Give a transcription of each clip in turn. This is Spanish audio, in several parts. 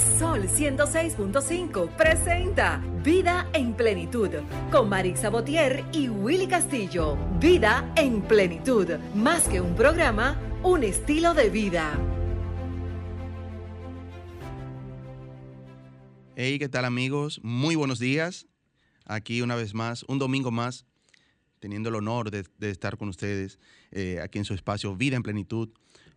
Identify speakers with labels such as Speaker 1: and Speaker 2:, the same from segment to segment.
Speaker 1: Sol 106.5 presenta Vida en Plenitud con Marix Sabotier y Willy Castillo. Vida en Plenitud, más que un programa, un estilo de vida.
Speaker 2: Hey, ¿qué tal amigos? Muy buenos días. Aquí una vez más, un domingo más, teniendo el honor de, estar con ustedes eh, aquí en su espacio Vida en Plenitud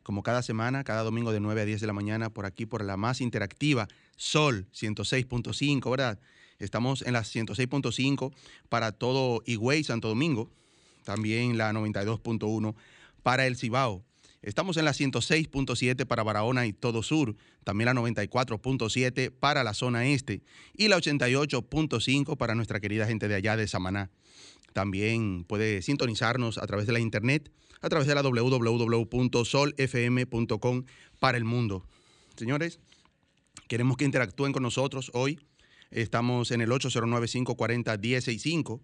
Speaker 2: como cada semana, cada domingo de 9 a 10 de la mañana, por aquí, por la más interactiva, Sol 106.5, ¿verdad? Estamos en la 106.5 para todo Higüey, Santo Domingo, también la 92.1 para el Cibao. Estamos en la 106.7 para Barahona y todo sur, también la 94.7 para la zona este y la 88.5 para nuestra querida gente de allá de Samaná. También puede sintonizarnos a través de la internet a través de la www.solfm.com para el mundo. Señores, queremos que interactúen con nosotros hoy. Estamos en el 809-540-165,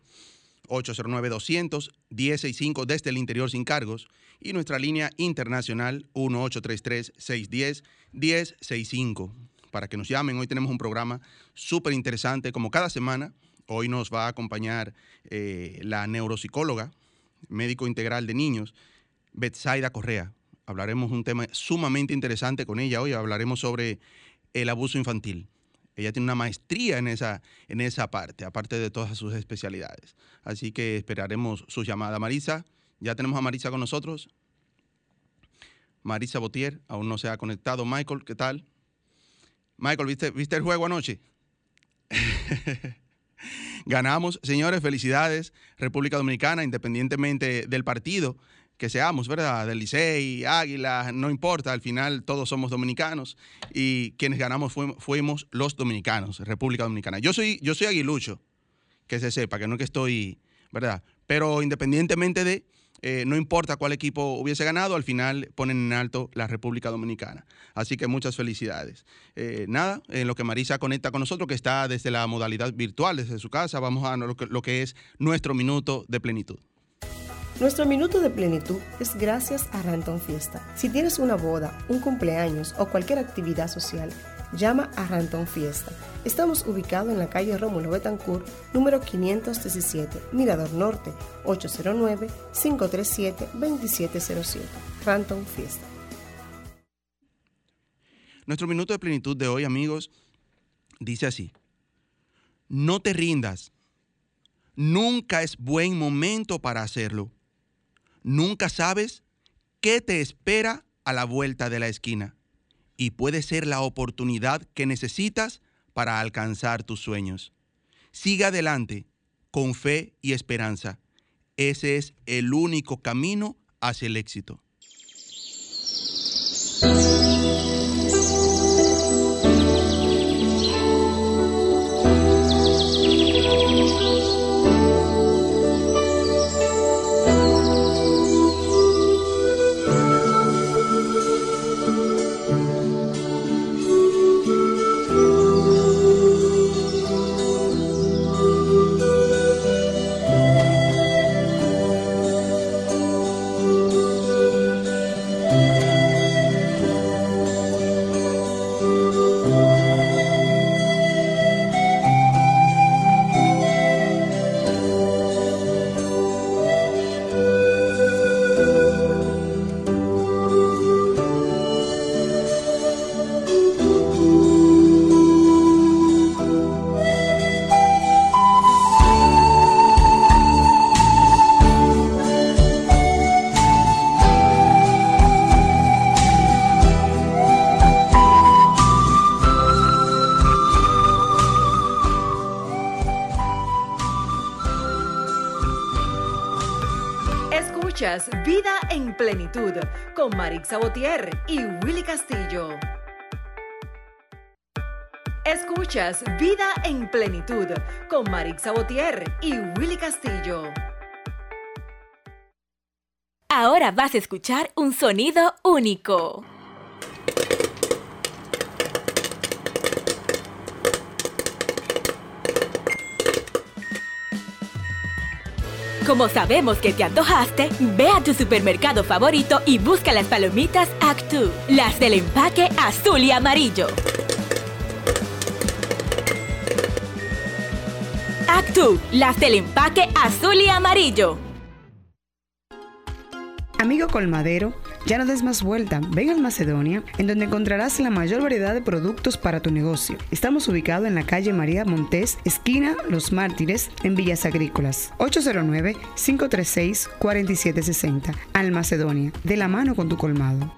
Speaker 2: 809-200-165 desde el interior sin cargos y nuestra línea internacional 1833-610-1065. Para que nos llamen, hoy tenemos un programa súper interesante como cada semana. Hoy nos va a acompañar eh, la neuropsicóloga médico integral de niños, Betsaida Correa. Hablaremos un tema sumamente interesante con ella hoy. Hablaremos sobre el abuso infantil. Ella tiene una maestría en esa, en esa parte, aparte de todas sus especialidades. Así que esperaremos su llamada. Marisa, ya tenemos a Marisa con nosotros. Marisa Botier, aún no se ha conectado. Michael, ¿qué tal? Michael, ¿viste, ¿viste el juego anoche? Ganamos, señores, felicidades. República Dominicana, independientemente del partido que seamos, ¿verdad? Del Licey, Águila, no importa, al final todos somos dominicanos y quienes ganamos fuimos, los dominicanos, República Dominicana. Yo soy, yo soy aguilucho, que se sepa, que no es que estoy, ¿verdad? Pero independientemente de, eh, no importa cuál equipo hubiese ganado, al final ponen en alto la República Dominicana. Así que muchas felicidades. Eh, nada, en lo que Marisa conecta con nosotros, que está desde la modalidad virtual, desde su casa, vamos a lo que, lo que es nuestro minuto de plenitud.
Speaker 3: Nuestro minuto de plenitud es gracias a Ranton Fiesta. Si tienes una boda, un cumpleaños o cualquier actividad social, llama a Ranton Fiesta. Estamos ubicados en la calle Rómulo Betancourt, número 517, Mirador Norte, 809-537-2707. Ranton Fiesta.
Speaker 2: Nuestro minuto de plenitud de hoy, amigos, dice así. No te rindas. Nunca es buen momento para hacerlo. Nunca sabes qué te espera a la vuelta de la esquina y puede ser la oportunidad que necesitas para alcanzar tus sueños. Sigue adelante con fe y esperanza. Ese es el único camino hacia el éxito.
Speaker 1: Sabotier y Willy Castillo. Escuchas Vida en Plenitud con Marix Sabotier y Willy Castillo. Ahora vas a escuchar un sonido único. Como sabemos que te antojaste, ve a tu supermercado favorito y busca las palomitas Actu, las del empaque azul y amarillo.
Speaker 4: Actu, las del empaque azul y amarillo.
Speaker 5: Amigo colmadero, ya no des más vuelta. Ven al Macedonia, en donde encontrarás la mayor variedad de productos para tu negocio. Estamos ubicados en la calle María Montés, esquina Los Mártires, en Villas Agrícolas. 809-536-4760. Al Macedonia, de la mano con tu colmado.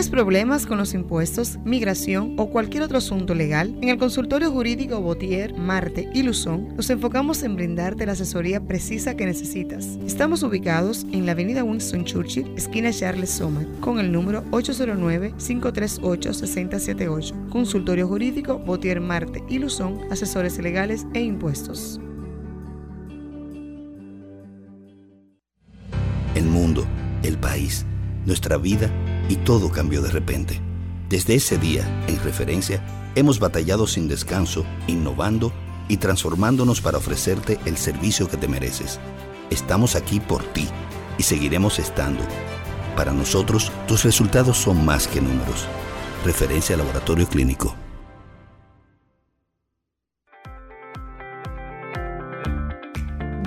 Speaker 5: ¿Tienes problemas con los impuestos, migración o cualquier otro asunto legal? En el consultorio jurídico Botier, Marte y Luzón nos enfocamos en brindarte la asesoría precisa que necesitas. Estamos ubicados en la avenida Winston Churchill, esquina Charles Sommer, con el número 809-538-6078. Consultorio jurídico Botier, Marte y Luzón, asesores legales e impuestos.
Speaker 6: El mundo, el país, nuestra vida y todo cambió de repente. Desde ese día, en referencia, hemos batallado sin descanso, innovando y transformándonos para ofrecerte el servicio que te mereces. Estamos aquí por ti y seguiremos estando. Para nosotros, tus resultados son más que números. Referencia Laboratorio Clínico.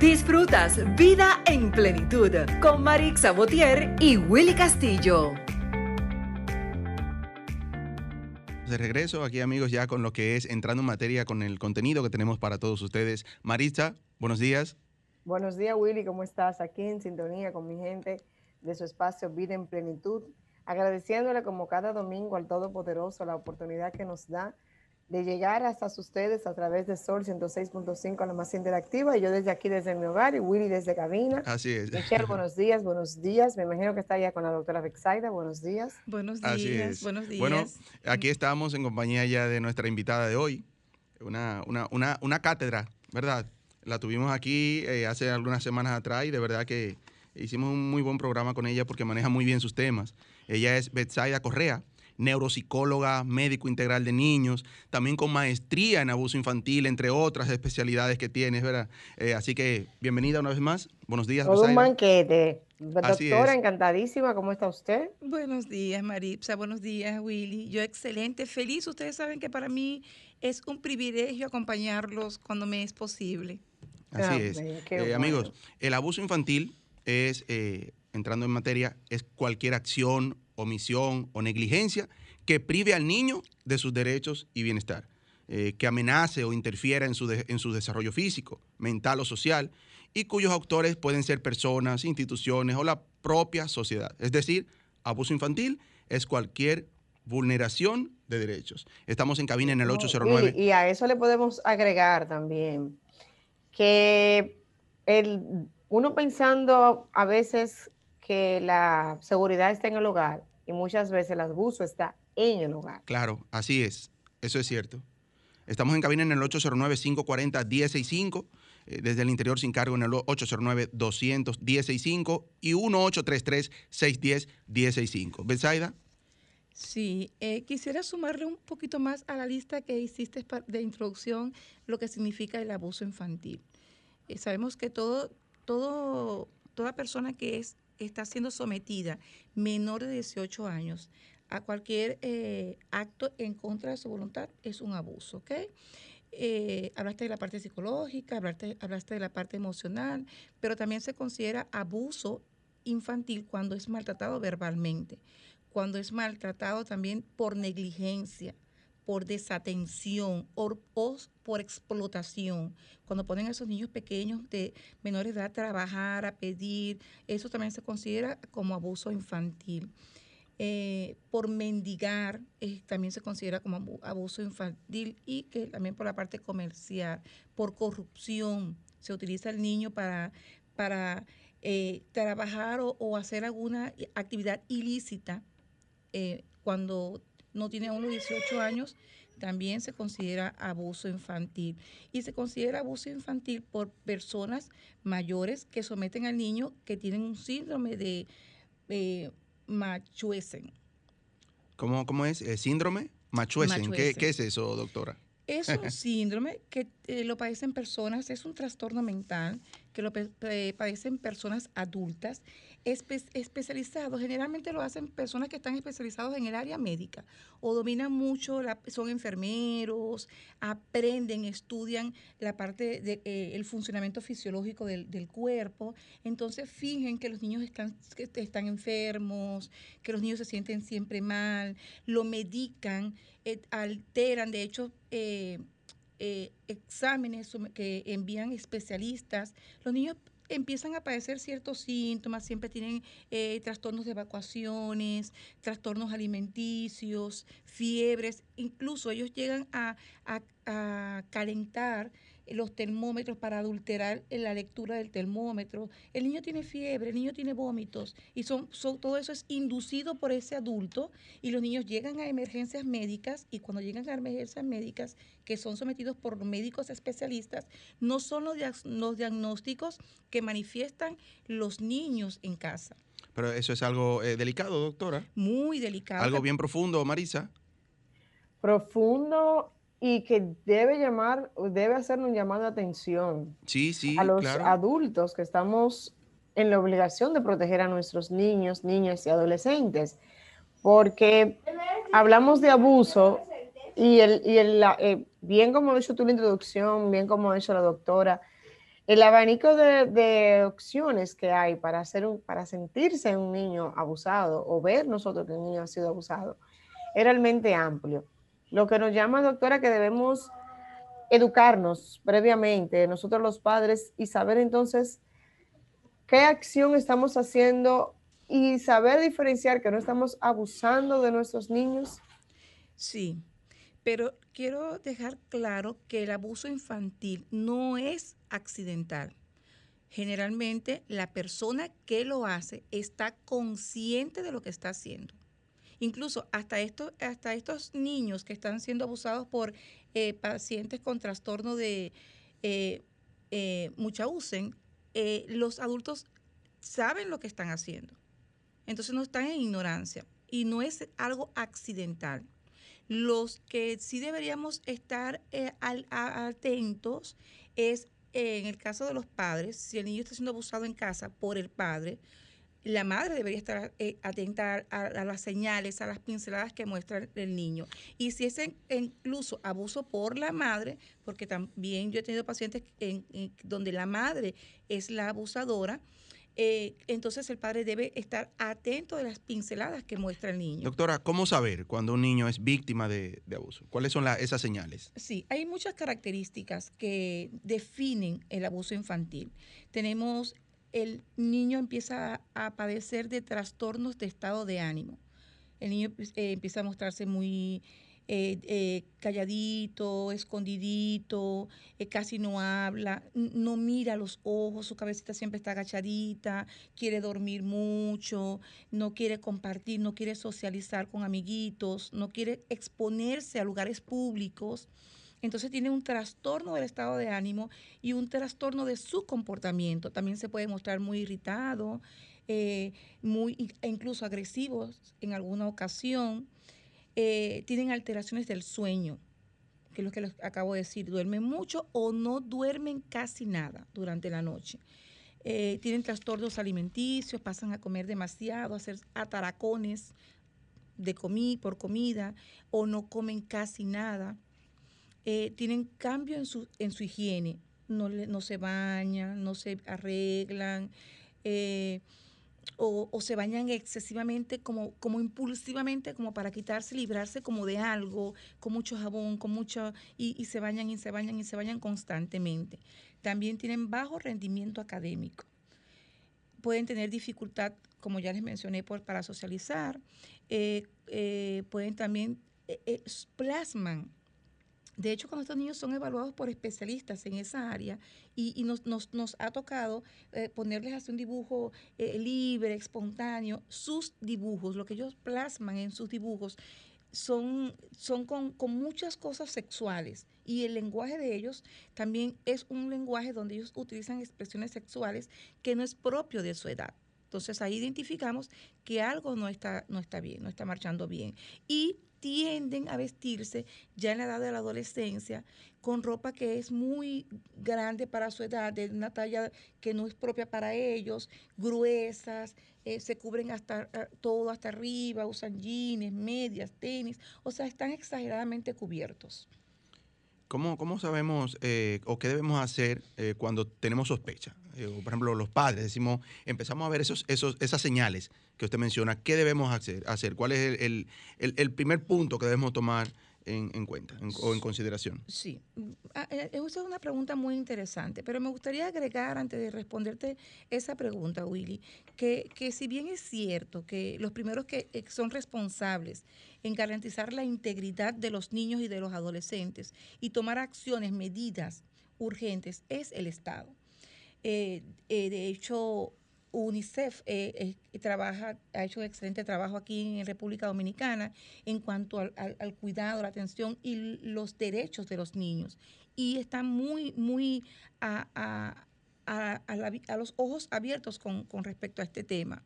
Speaker 1: Disfrutas Vida en Plenitud con Marix Sabotier y Willy Castillo.
Speaker 2: De regreso aquí amigos ya con lo que es entrando en materia con el contenido que tenemos para todos ustedes. Maritza, buenos días.
Speaker 3: Buenos días Willy, ¿cómo estás? Aquí en sintonía con mi gente de su espacio Vida en Plenitud, agradeciéndole como cada domingo al Todopoderoso la oportunidad que nos da de llegar hasta ustedes a través de Sol 106.5, la más interactiva, y yo desde aquí, desde mi hogar, y Willy desde cabina.
Speaker 2: Así es.
Speaker 3: Michelle, buenos días, buenos días. Me imagino que está ya con la doctora Bexaida. Buenos días.
Speaker 7: Buenos días, buenos días.
Speaker 2: Bueno, aquí estamos en compañía ya de nuestra invitada de hoy, una, una, una, una cátedra, ¿verdad? La tuvimos aquí eh, hace algunas semanas atrás y de verdad que hicimos un muy buen programa con ella porque maneja muy bien sus temas. Ella es Betsaida Correa neuropsicóloga, médico integral de niños, también con maestría en abuso infantil, entre otras especialidades que tienes, ¿verdad? Eh, así que bienvenida una vez más. Buenos días.
Speaker 3: Todo un banquete. Doctora, encantadísima. ¿Cómo está usted?
Speaker 7: Buenos días, Maripsa. Buenos días, Willy. Yo excelente, feliz. Ustedes saben que para mí es un privilegio acompañarlos cuando me es posible.
Speaker 2: Así ah, es. Eh, amigos, el abuso infantil es, eh, entrando en materia, es cualquier acción omisión o negligencia que prive al niño de sus derechos y bienestar, eh, que amenace o interfiera en su, en su desarrollo físico, mental o social, y cuyos autores pueden ser personas, instituciones o la propia sociedad. Es decir, abuso infantil es cualquier vulneración de derechos. Estamos en cabina en el 809.
Speaker 3: Y, a eso le podemos agregar también que el, uno pensando a veces que la seguridad está en el hogar y muchas veces el abuso está en el hogar.
Speaker 2: Claro, así es. Eso es cierto. Estamos en cabina en el 809-540-165, eh, desde el interior sin cargo en el 809-200-165 y 1833-610-165. ¿Besaida?
Speaker 7: Sí, eh, quisiera sumarle un poquito más a la lista que hiciste de introducción lo que significa el abuso infantil. Eh, sabemos que todo, todo, toda persona que es está siendo sometida menor de 18 años a cualquier eh, acto en contra de su voluntad es un abuso, ¿ok? Eh, hablaste de la parte psicológica, hablaste, hablaste de la parte emocional, pero también se considera abuso infantil cuando es maltratado verbalmente, cuando es maltratado también por negligencia, por desatención o, por explotación. Cuando ponen a esos niños pequeños de menores de edad a trabajar, a pedir, eso también se considera como abuso infantil. Eh, por mendigar eh, también se considera como abuso infantil y que también por la parte comercial, por corrupción, se utiliza el niño para, para eh, trabajar o, hacer alguna actividad ilícita cuando no tiene unos 18 años, también se considera abuso infantil. Y se considera abuso infantil por personas mayores que someten al niño que tienen un síndrome de eh, Machuesen.
Speaker 2: ¿Cómo, ¿Cómo, es? ¿Síndrome? Machuesen. ¿Qué, ¿Qué, es eso, doctora?
Speaker 7: Es un síndrome que eh, lo padecen personas, es un trastorno mental que lo padecen personas adultas especializados. Generalmente lo hacen personas que están especializados en el área médica o dominan mucho, son enfermeros, aprenden, estudian la parte del de, eh, funcionamiento fisiológico del, cuerpo. Entonces fingen que los niños están, están enfermos, que los niños se sienten siempre mal, lo medican, eh, alteran, de hecho, eh, exámenes que envían especialistas. Los niños empiezan a padecer ciertos síntomas, siempre tienen eh, trastornos de evacuaciones, trastornos alimenticios, fiebres, incluso ellos llegan a, a calentar los termómetros para adulterar la lectura del termómetro. El niño tiene fiebre, el niño tiene vómitos y son, todo eso es inducido por ese adulto y los niños llegan a emergencias médicas y cuando llegan a emergencias médicas que son sometidos por médicos especialistas, no son los, los diagnósticos que manifiestan los niños en casa.
Speaker 2: Pero eso es algo eh, delicado, doctora.
Speaker 7: Muy delicado.
Speaker 2: Algo bien profundo, Marisa.
Speaker 8: Profundo y que debe llamar, debe hacer un llamado de atención
Speaker 2: sí, sí,
Speaker 8: a los adultos que estamos en la obligación de proteger a nuestros niños, niñas y adolescentes, porque hablamos de abuso y, el, y el, eh, bien como ha dicho tú la introducción, bien como ha dicho la doctora, el abanico de, de, opciones que hay para, hacer un, para sentirse un niño abusado o ver nosotros que un niño ha sido abusado es realmente amplio. Lo que nos llama, doctora, que debemos educarnos previamente, nosotros los padres, y saber entonces qué acción estamos haciendo y saber diferenciar que no estamos abusando de nuestros niños.
Speaker 7: Sí, pero quiero dejar claro que el abuso infantil no es accidental. Generalmente la persona que lo hace está consciente de lo que está haciendo. Incluso hasta estos, hasta estos niños que están siendo abusados por eh, pacientes con trastorno de eh, eh eh, los adultos saben lo que están haciendo. Entonces no están en ignorancia y no es algo accidental. Los que sí deberíamos estar atentos es en el caso de los padres, si el niño está siendo abusado en casa por el padre, la madre debería estar eh, atenta a, las señales, a las pinceladas que muestra el niño. Y si es incluso abuso por la madre, porque también yo he tenido pacientes en, donde la madre es la abusadora, eh, entonces el padre debe estar atento de las pinceladas que muestra el niño.
Speaker 2: Doctora, ¿cómo saber cuando un niño es víctima de, abuso? ¿Cuáles son esas señales?
Speaker 7: Sí, hay muchas características que definen el abuso infantil. Tenemos el niño empieza a, padecer de trastornos de estado de ánimo. El niño pues, eh, empieza a mostrarse muy eh, eh, calladito, escondidito, casi no habla, no mira los ojos, su cabecita siempre está agachadita, quiere dormir mucho, no quiere compartir, no quiere socializar con amiguitos, no quiere exponerse a lugares públicos entonces tiene un trastorno del estado de ánimo y un trastorno de su comportamiento. También se puede mostrar muy irritado, eh, muy, e incluso agresivos en alguna ocasión. Eh, tienen alteraciones del sueño, que es lo que les acabo de decir. Duermen mucho o no duermen casi nada durante la noche. Eh, tienen trastornos alimenticios, pasan a comer demasiado, a hacer ataracones de comida por comida o no comen casi nada. Eh, tienen cambio en su, en su higiene, no, no se bañan, no se arreglan, eh, o, se bañan excesivamente, como, como impulsivamente, como para quitarse, librarse como de algo, con mucho jabón, con mucho, y, y se bañan y se bañan y se bañan constantemente. También tienen bajo rendimiento académico. Pueden tener dificultad, como ya les mencioné, por, para socializar. Eh, pueden también, plasman de hecho, cuando estos niños son evaluados por especialistas en esa área y, nos, ha tocado eh, ponerles hacer un dibujo eh, libre, espontáneo, sus dibujos, lo que ellos plasman en sus dibujos, son, son con, con, muchas cosas sexuales y el lenguaje de ellos también es un lenguaje donde ellos utilizan expresiones sexuales que no es propio de su edad. Entonces ahí identificamos que algo no está, no está bien, no está marchando bien. Y tienden a vestirse ya en la edad de la adolescencia con ropa que es muy grande para su edad, de una talla que no es propia para ellos, gruesas, eh, se cubren hasta eh, todo hasta arriba, usan jeans, medias, tenis, o sea, están exageradamente cubiertos.
Speaker 2: ¿Cómo, cómo sabemos eh, o qué debemos hacer eh, cuando tenemos sospecha? Eh, por ejemplo, los padres decimos, empezamos a ver esos, esos, esas señales que usted menciona. ¿Qué debemos hacer? ¿Cuál es el- el primer punto que debemos tomar en, en cuenta en- o en consideración?
Speaker 7: Sí, Ah, eh, esa es una pregunta muy interesante, pero me gustaría agregar antes de responderte esa pregunta, Willy, que, que si bien es cierto que los primeros que eh, son responsables en garantizar la integridad de los niños y de los adolescentes y tomar acciones, medidas urgentes, es el Estado. Eh, eh, de hecho, UNICEF eh, eh, trabaja, ha hecho un excelente trabajo aquí en República Dominicana en cuanto al, cuidado, la atención y los derechos de los niños. Y están muy, muy a, a- a- los ojos abiertos con, con respecto a este tema.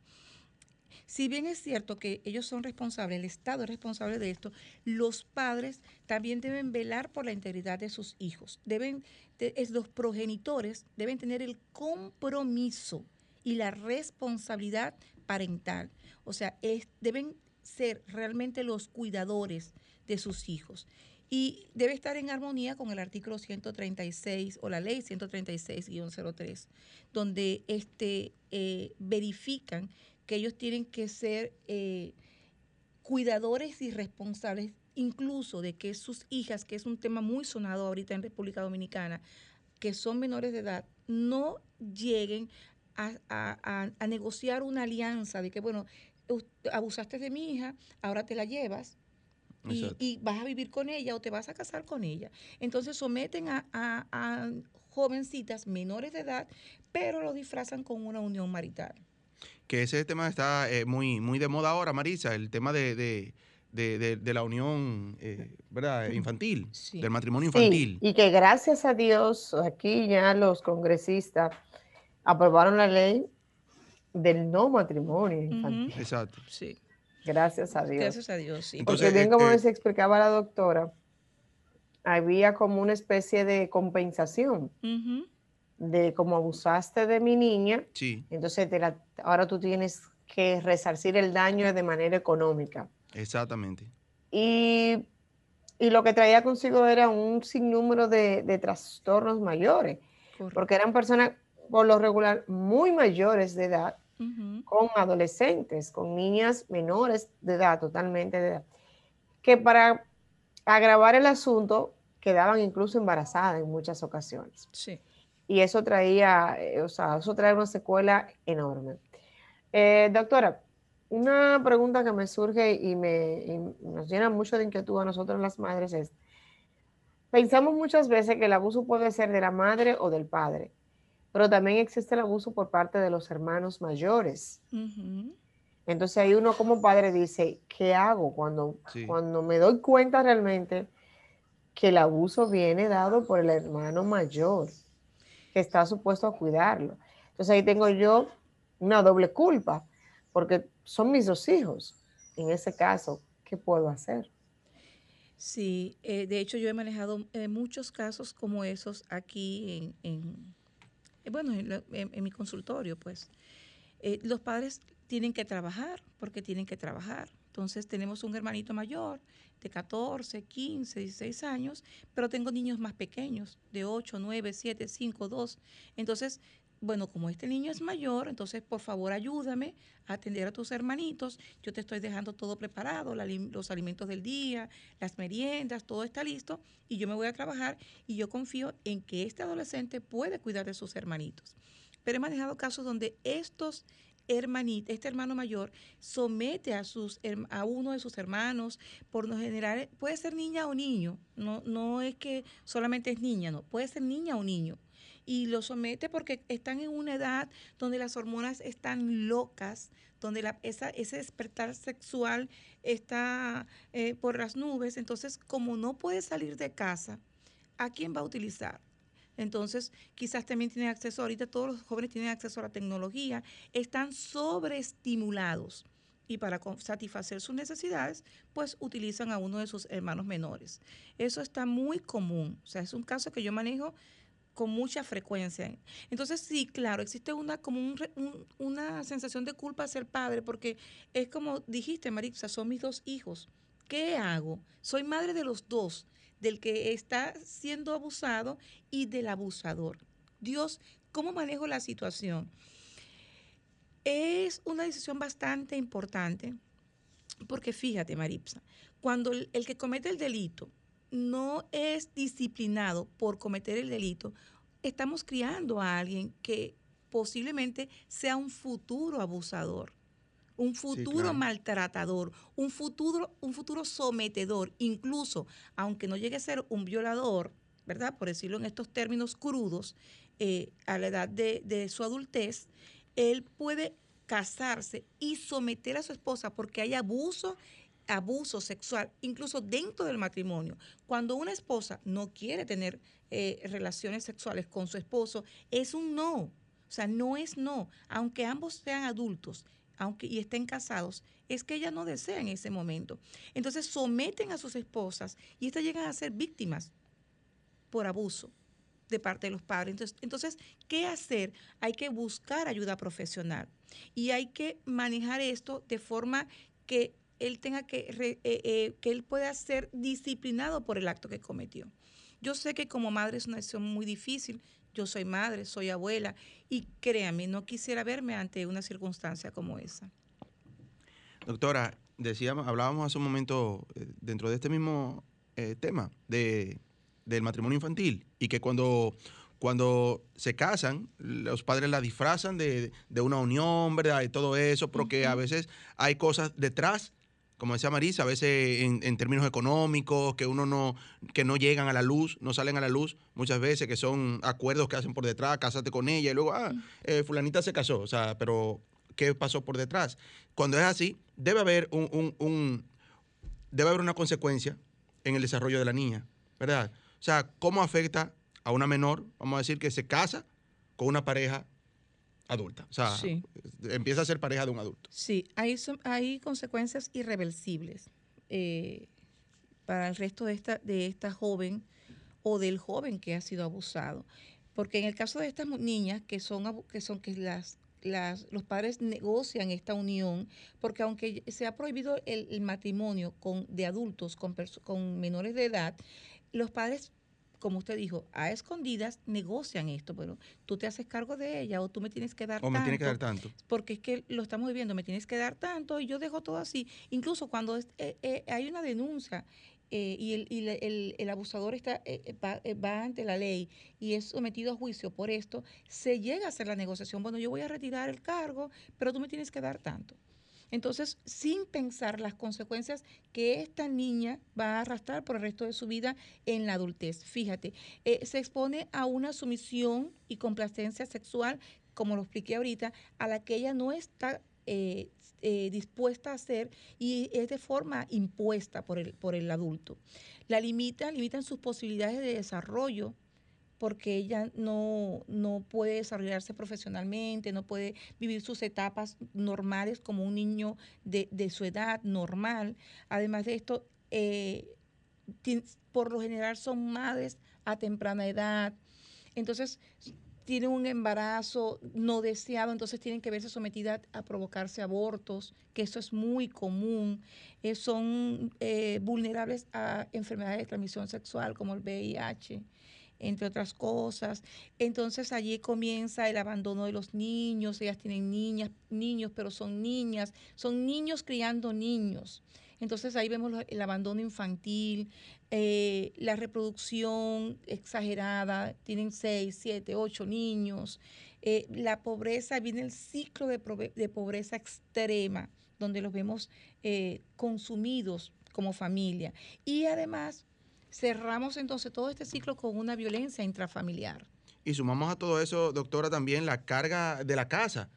Speaker 7: Si bien es cierto que ellos son responsables, el Estado es responsable de esto, los padres también deben velar por la integridad de sus hijos. Deben, de- es, los progenitores deben tener el compromiso y la responsabilidad parental. O sea, deben ser realmente los cuidadores de sus hijos. Y debe estar en armonía con el artículo 136 o la ley 136-03, donde este, eh, verifican que ellos tienen que ser eh, cuidadores y responsables incluso de que sus hijas, que es un tema muy sonado ahorita en República Dominicana, que son menores de edad, no lleguen a, a- a- a negociar una alianza de que, bueno, us- abusaste de mi hija, ahora te la llevas y, y vas a vivir con ella o te vas a casar con ella. Entonces someten a, a- a jovencitas menores de edad, pero lo disfrazan con una unión marital.
Speaker 2: Que ese tema está eh, muy, muy de moda ahora, Marisa, el tema de, de- de- de- de la unión eh, ¿verdad? infantil,
Speaker 7: Sí.
Speaker 2: del matrimonio
Speaker 8: Sí,
Speaker 2: infantil.
Speaker 8: y que gracias a Dios aquí ya los congresistas aprobaron la ley del no matrimonio infantil.
Speaker 2: Exacto.
Speaker 7: Sí,
Speaker 8: Gracias a Dios.
Speaker 7: gracias a Dios, sí.
Speaker 2: Entonces,
Speaker 8: Porque bien como
Speaker 2: este-
Speaker 8: se explicaba la doctora, había como una especie de compensación de como abusaste de mi niña,
Speaker 2: Sí,
Speaker 8: entonces te la- ahora tú tienes que resarcir el daño de manera económica.
Speaker 2: exactamente.
Speaker 8: Y, y lo que traía consigo era un sinnúmero de, de trastornos mayores,
Speaker 7: Correcto.
Speaker 8: porque eran personas por lo regular muy mayores de edad, con adolescentes, con niñas menores de edad, totalmente de edad, que para agravar el asunto quedaban incluso embarazadas en muchas ocasiones.
Speaker 7: Sí.
Speaker 8: Y eso traía, eh, o sea, eso trae una secuela enorme. Eh, doctora, una pregunta que me surge y, me, y nos llena mucho de inquietud a nosotros las madres es, pensamos muchas veces que el abuso puede ser de la madre o del padre, pero también existe el abuso por parte de los hermanos mayores. Entonces ahí uno como padre dice, ¿qué hago cuando,
Speaker 2: Sí.
Speaker 8: cuando me doy cuenta realmente que el abuso viene dado por el hermano mayor, que está supuesto a cuidarlo? Entonces ahí tengo yo una doble culpa, porque son mis dos hijos. En ese caso, ¿qué puedo hacer?
Speaker 7: Sí, eh, de hecho yo he manejado eh, muchos casos como esos aquí en, en- bueno, en, en- en mi consultorio, pues. Eh, los padres tienen que trabajar porque tienen que trabajar. Entonces tenemos un hermanito mayor de 14, 15, 16 años, pero tengo niños más pequeños, de 8, 9, 7, 5, 2. Entonces, bueno, como este niño es mayor, entonces por favor ayúdame a atender a tus hermanitos. Yo te estoy dejando todo preparado, los alimentos del día, las meriendas, todo está listo y yo me voy a trabajar y yo confío en que este adolescente puede cuidar de sus hermanitos. Pero he manejado casos donde estos este hermano mayor somete a sus a uno de sus hermanos, por lo general puede ser niña o niño, no no es que solamente es niña, no, puede ser niña o niño y lo somete porque están en una edad donde las hormonas están locas, donde la- esa- ese despertar sexual está eh, por las nubes. Entonces, como no puede salir de casa, ¿a quién va a utilizar? Entonces, quizás también tienen acceso, ahorita todos los jóvenes tienen acceso a la tecnología, están sobreestimulados y para satisfacer sus necesidades, pues utilizan a uno de sus hermanos menores. Eso está muy común, o sea, es un caso que yo manejo con mucha frecuencia. Entonces, sí, claro, existe una como una sensación de culpa a ser padre, porque es como dijiste, Marisa, son mis dos hijos. ¿Qué hago? Soy madre de los dos, del que está siendo abusado y del abusador. Dios, ¿cómo manejo la situación? Es una decisión bastante importante, porque fíjate, Maripsa, cuando el, que comete el delito no es disciplinado por cometer el delito, estamos criando a alguien que posiblemente sea un futuro abusador, un futuro maltratador, un futuro, un futuro sometedor, incluso aunque no llegue a ser un violador, ¿verdad? Por decirlo en estos términos crudos, eh, a la edad de, de su adultez, él puede casarse y someter a su esposa porque hay abuso abuso sexual, incluso dentro del matrimonio. Cuando una esposa no quiere tener eh, relaciones sexuales con su esposo, es un no. O sea, no es no. Aunque ambos sean adultos aunque, y estén casados, es que ella no desea en ese momento. Entonces someten a sus esposas y estas llegan a ser víctimas por abuso de parte de los padres. Entonces, entonces, ¿qué hacer? Hay que buscar ayuda profesional y hay que manejar esto de forma que él tenga que, eh, eh, que él pueda ser disciplinado por el acto que cometió. Yo sé que como madre es una decisión muy difícil. Yo soy madre, soy abuela y créame, no quisiera verme ante una circunstancia como esa.
Speaker 2: Doctora, decíamos, hablábamos hace un momento eh, dentro de este mismo tema de del matrimonio infantil y que cuando, cuando se casan, los padres la disfrazan de, una unión, ¿verdad? Y todo eso, porque a veces hay cosas detrás como decía Marisa, a veces en, términos económicos, que uno no, que no llegan a la luz, no salen a la luz, muchas veces que son acuerdos que hacen por detrás, cásate con ella y luego, ah, eh, fulanita se casó, o sea, pero ¿qué pasó por detrás? Cuando es así, debe haber un, un debe haber una consecuencia en el desarrollo de la niña, ¿verdad? O sea, ¿cómo afecta a una menor, vamos a decir, que se casa con una pareja adulta? O sea, empieza a ser pareja de un adulto.
Speaker 7: Sí, hay, hay consecuencias irreversibles eh, para el resto de esta, de esta joven o del joven que ha sido abusado. Porque en el caso de estas niñas que son, que son que las las, los padres negocian esta unión, porque aunque se ha prohibido el, matrimonio con, de adultos con, con menores de edad, los padres como usted dijo, a escondidas negocian esto, pero tú te haces cargo de ella o tú me tienes que dar
Speaker 2: tanto. O me tienes que dar tanto.
Speaker 7: Porque es que lo estamos viviendo, me tienes que dar tanto y yo dejo todo así. Incluso cuando eh, eh, hay una denuncia eh, y, el, y el, el, abusador está, va, va, ante la ley y es sometido a juicio por esto, se llega a hacer la negociación. Bueno, yo voy a retirar el cargo, pero tú me tienes que dar tanto. Entonces, sin pensar las consecuencias que esta niña va a arrastrar por el resto de su vida en la adultez. Fíjate, eh, se expone a una sumisión y complacencia sexual, como lo expliqué ahorita, a la que ella no está eh, eh, dispuesta a hacer y es de forma impuesta por el, por el adulto. La limita, limitan sus posibilidades de desarrollo porque ella no, no puede desarrollarse profesionalmente, no puede vivir sus etapas normales como un niño de, su edad normal. Además de esto, eh, por lo general son madres a temprana edad. Entonces, tienen un embarazo no deseado, entonces tienen que verse sometidas a provocarse abortos, que eso es muy común. Eh, son eh, vulnerables a enfermedades de transmisión sexual como el VIH entre otras cosas. Entonces allí comienza el abandono de los niños, ellas tienen niñas, niños, pero son niñas, son niños criando niños. Entonces ahí vemos el abandono infantil, eh, la reproducción exagerada, tienen seis, siete, ocho niños. Eh, la pobreza, viene el ciclo de, pobreza extrema, donde los vemos eh, consumidos como familia. Y además cerramos entonces todo este ciclo con una violencia intrafamiliar.
Speaker 2: Y sumamos a todo eso, doctora, también la carga de la casa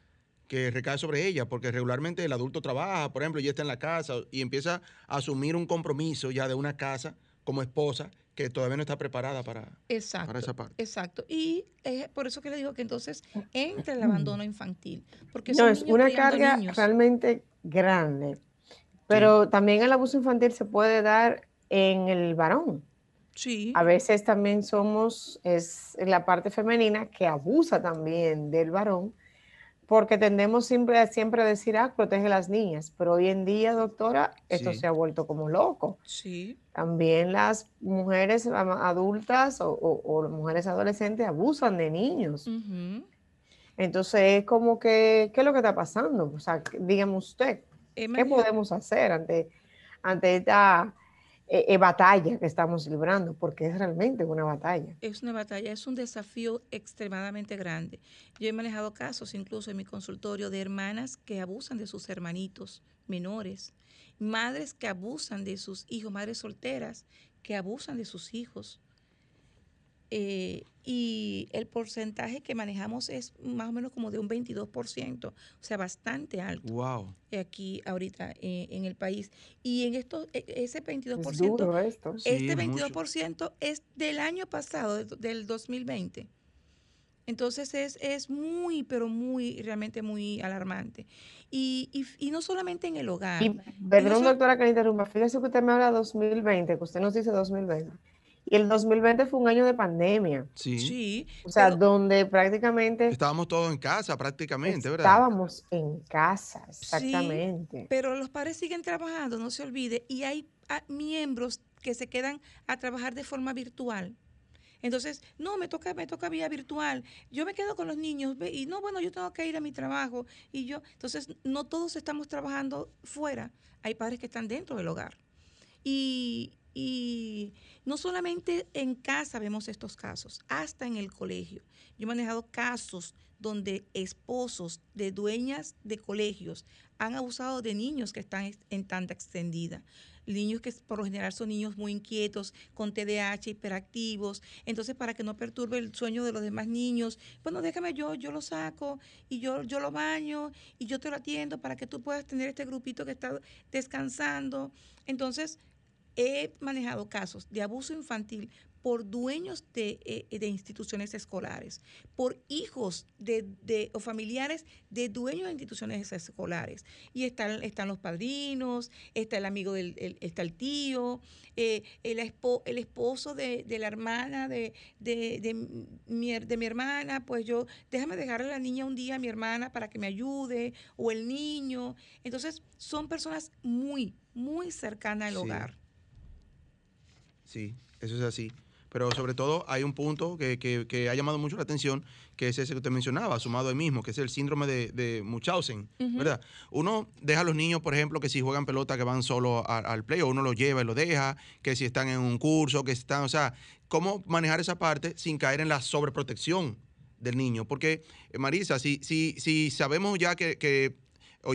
Speaker 2: que recae sobre ella, porque regularmente el adulto trabaja, por ejemplo, y está en la casa y empieza a asumir un compromiso ya de una casa como esposa que todavía no está preparada para,
Speaker 7: exacto,
Speaker 2: para esa parte.
Speaker 7: Exacto. Y es por eso que le digo que entonces entra el abandono infantil. Porque
Speaker 8: No, es una carga
Speaker 7: niños.
Speaker 8: realmente grande. Pero también el abuso infantil se puede dar en el varón.
Speaker 7: Sí.
Speaker 8: A veces también somos, es la parte femenina que abusa también del varón, porque tendemos siempre, a- siempre a decir, ah, protege a las niñas, pero hoy en día, doctora, esto
Speaker 2: Sí.
Speaker 8: se ha vuelto como loco.
Speaker 7: Sí.
Speaker 8: También las mujeres adultas o, o- o mujeres adolescentes abusan de niños. Entonces es como que, ¿qué es lo que está pasando? O sea, dígame usted,
Speaker 7: He
Speaker 8: ¿qué podemos hacer ante, ante esta eh, eh, batalla que estamos librando? Porque es realmente una batalla.
Speaker 7: Es una batalla, es un desafío extremadamente grande. Yo he manejado casos incluso en mi consultorio de hermanas que abusan de sus hermanitos menores, madres que abusan de sus hijos, madres solteras que abusan de sus hijos. Eh, y el porcentaje que manejamos es más o menos como de un 22%, o sea, bastante alto
Speaker 2: Wow.
Speaker 7: aquí ahorita eh, en el país. Y en esto, e- ese 22%,
Speaker 8: Es duro esto.
Speaker 2: Sí,
Speaker 7: este
Speaker 2: es
Speaker 7: 22% es del año pasado, de- del 2020. Entonces es, es muy, pero muy, realmente muy alarmante. Y, y- y no solamente en el hogar.
Speaker 8: Y
Speaker 7: no
Speaker 8: perdón,
Speaker 7: sol-
Speaker 8: doctora, que le interrumpa. Fíjese que usted me habla de 2020, que usted nos dice 2020. Y el 2020 fue un año de pandemia.
Speaker 2: Sí.
Speaker 7: Sí,
Speaker 8: O sea,
Speaker 7: pero-
Speaker 8: donde prácticamente
Speaker 2: Estábamos todos en casa prácticamente, ¿verdad?
Speaker 8: estábamos en casa, exactamente.
Speaker 7: pero los padres siguen trabajando, no se olvide, y hay ah, miembros que se quedan a trabajar de forma virtual. Entonces, no, me toca, me toca vía virtual. Yo me quedo con los niños ve, y no, bueno, yo tengo que ir a mi trabajo y yo, entonces no todos estamos trabajando fuera. Hay padres que están dentro del hogar. Y, y no solamente en casa vemos estos casos, hasta en el colegio. Yo he manejado casos donde esposos de dueñas de colegios han abusado de niños que están en tanta extendida. Niños que por lo general son niños muy inquietos, con TDAH, hiperactivos. Entonces, para que no perturbe el sueño de los demás niños, bueno, déjame yo, yo lo saco y yo, yo lo baño y yo te lo atiendo para que tú puedas tener este grupito que está descansando. Entonces, he manejado casos de abuso infantil por dueños de, eh, de instituciones escolares, por hijos de, de- o familiares de dueños de instituciones escolares. Y están, están los padrinos, está el amigo del, el- está el tío, eh, el, espo- el esposo de, de la hermana de, mi, de mi hermana, pues yo, déjame dejarle a la niña un día a mi hermana para que me ayude, o el niño. Entonces, son personas muy, muy cercanas al
Speaker 2: Sí.
Speaker 7: hogar.
Speaker 2: Sí, eso es así. Pero sobre todo hay un punto que, que- que ha llamado mucho la atención, que es ese que usted mencionaba, sumado ahí mismo, que es el síndrome de, de Munchausen. ¿verdad? Uno deja a los niños, por ejemplo, que si juegan pelota que van solo a- al play, o uno los lleva y lo deja, que si están en un curso, que están, o sea, cómo manejar esa parte sin caer en la sobreprotección del niño. Porque, eh, Marisa, si, si, si sabemos ya que,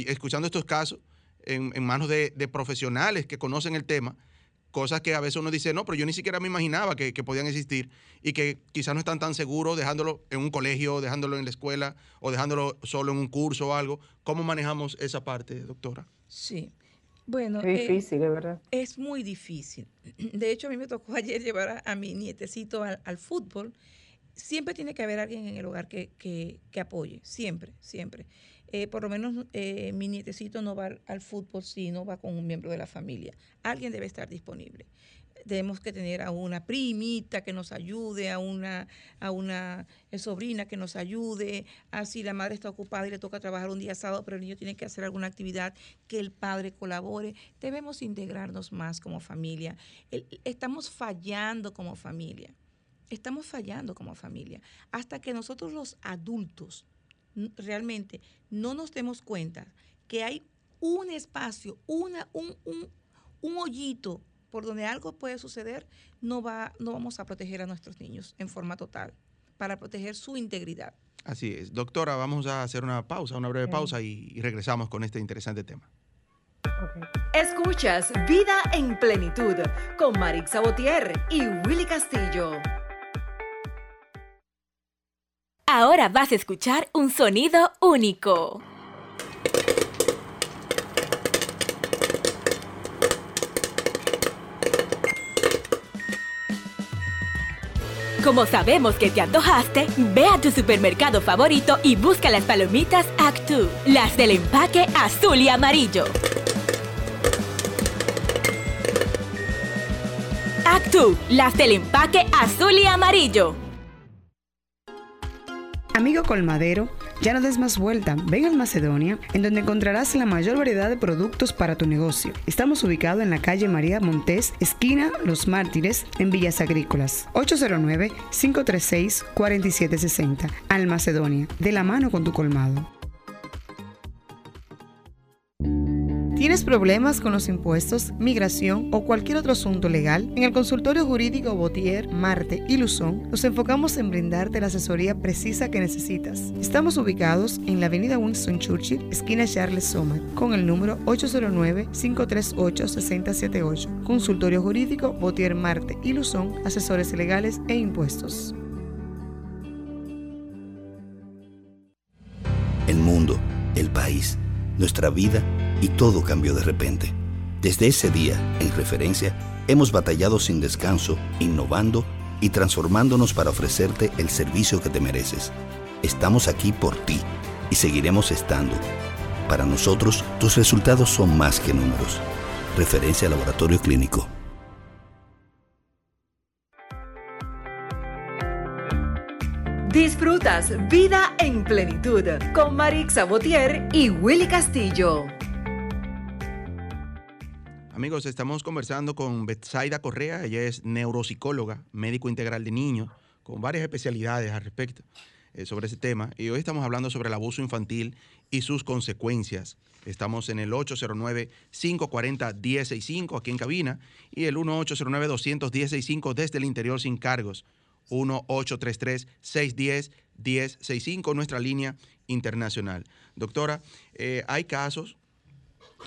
Speaker 2: escuchando estos casos en, en manos de, de profesionales que conocen el tema, cosas que a veces uno dice, no, pero yo ni siquiera me imaginaba que, que podían existir y que quizás no están tan seguros dejándolo en un colegio, dejándolo en la escuela o dejándolo solo en un curso o algo. ¿Cómo manejamos esa parte, doctora?
Speaker 7: Sí. Bueno,
Speaker 8: Es
Speaker 7: eh,
Speaker 8: difícil, es verdad.
Speaker 7: es muy difícil. De hecho, a mí me tocó ayer llevar a, a mi nietecito al, al fútbol. Siempre tiene que haber alguien en el hogar que, que- que apoye, siempre, siempre. Eh, por lo menos eh, mi nietecito no va al, fútbol si no va con un miembro de la familia. Alguien debe estar disponible. Debemos que tener a una primita que nos ayude, a una, a una eh, sobrina que nos ayude, así la madre está ocupada y le toca trabajar un día sábado, pero el niño tiene que hacer alguna actividad, que el padre colabore. Debemos integrarnos más como familia. Estamos fallando como familia. Estamos fallando como familia. Hasta que nosotros los adultos realmente no nos demos cuenta que hay un espacio, una, un, un, un hoyito por donde algo puede suceder, no, va, no vamos a proteger a nuestros niños en forma total, para proteger su integridad.
Speaker 2: Así es. Doctora, vamos a hacer una pausa, una breve pausa y, regresamos con este interesante tema.
Speaker 1: Escuchas Vida en Plenitud con Marix Sabotier y Willy Castillo.
Speaker 4: Ahora vas a escuchar un sonido único. como sabemos que te antojaste, ve a tu supermercado favorito y busca las palomitas Actu, las del empaque azul y amarillo. Actu, las del empaque azul y amarillo.
Speaker 5: Amigo colmadero, ya no des más vuelta, ven al Macedonia, en donde encontrarás la mayor variedad de productos para tu negocio. Estamos ubicados en la calle María Montés, esquina Los Mártires, en Villas Agrícolas. 809-536-4760. Al Macedonia, de la mano con tu colmado. ¿Tienes problemas con los impuestos, migración o cualquier otro asunto legal? En el consultorio jurídico Botier, Marte y Luzón nos enfocamos en brindarte la asesoría precisa que necesitas. Estamos ubicados en la avenida Winston Churchill, esquina Charles Sommer, con el número 809-538-6078. Consultorio jurídico Botier, Marte y Luzón, asesores legales e impuestos.
Speaker 6: El mundo, el país, nuestra vida y todo cambió de repente. Desde ese día, en referencia, hemos batallado sin descanso, innovando y transformándonos para ofrecerte el servicio que te mereces. Estamos aquí por ti y seguiremos estando. Para nosotros, tus resultados son más que números. Referencia Laboratorio Clínico.
Speaker 1: Disfrutas Vida en Plenitud con Marix Sabotier y Willy Castillo.
Speaker 2: Amigos, estamos conversando con Betsaida Correa. Ella es neuropsicóloga, médico integral de niños, con varias especialidades al respecto eh, sobre ese tema. Y hoy estamos hablando sobre el abuso infantil y sus consecuencias. Estamos en el 809-540-165 aquí en cabina y el 1809-210-65 desde el interior sin cargos. 1-833-610-1065, nuestra línea internacional. Doctora, eh, hay casos,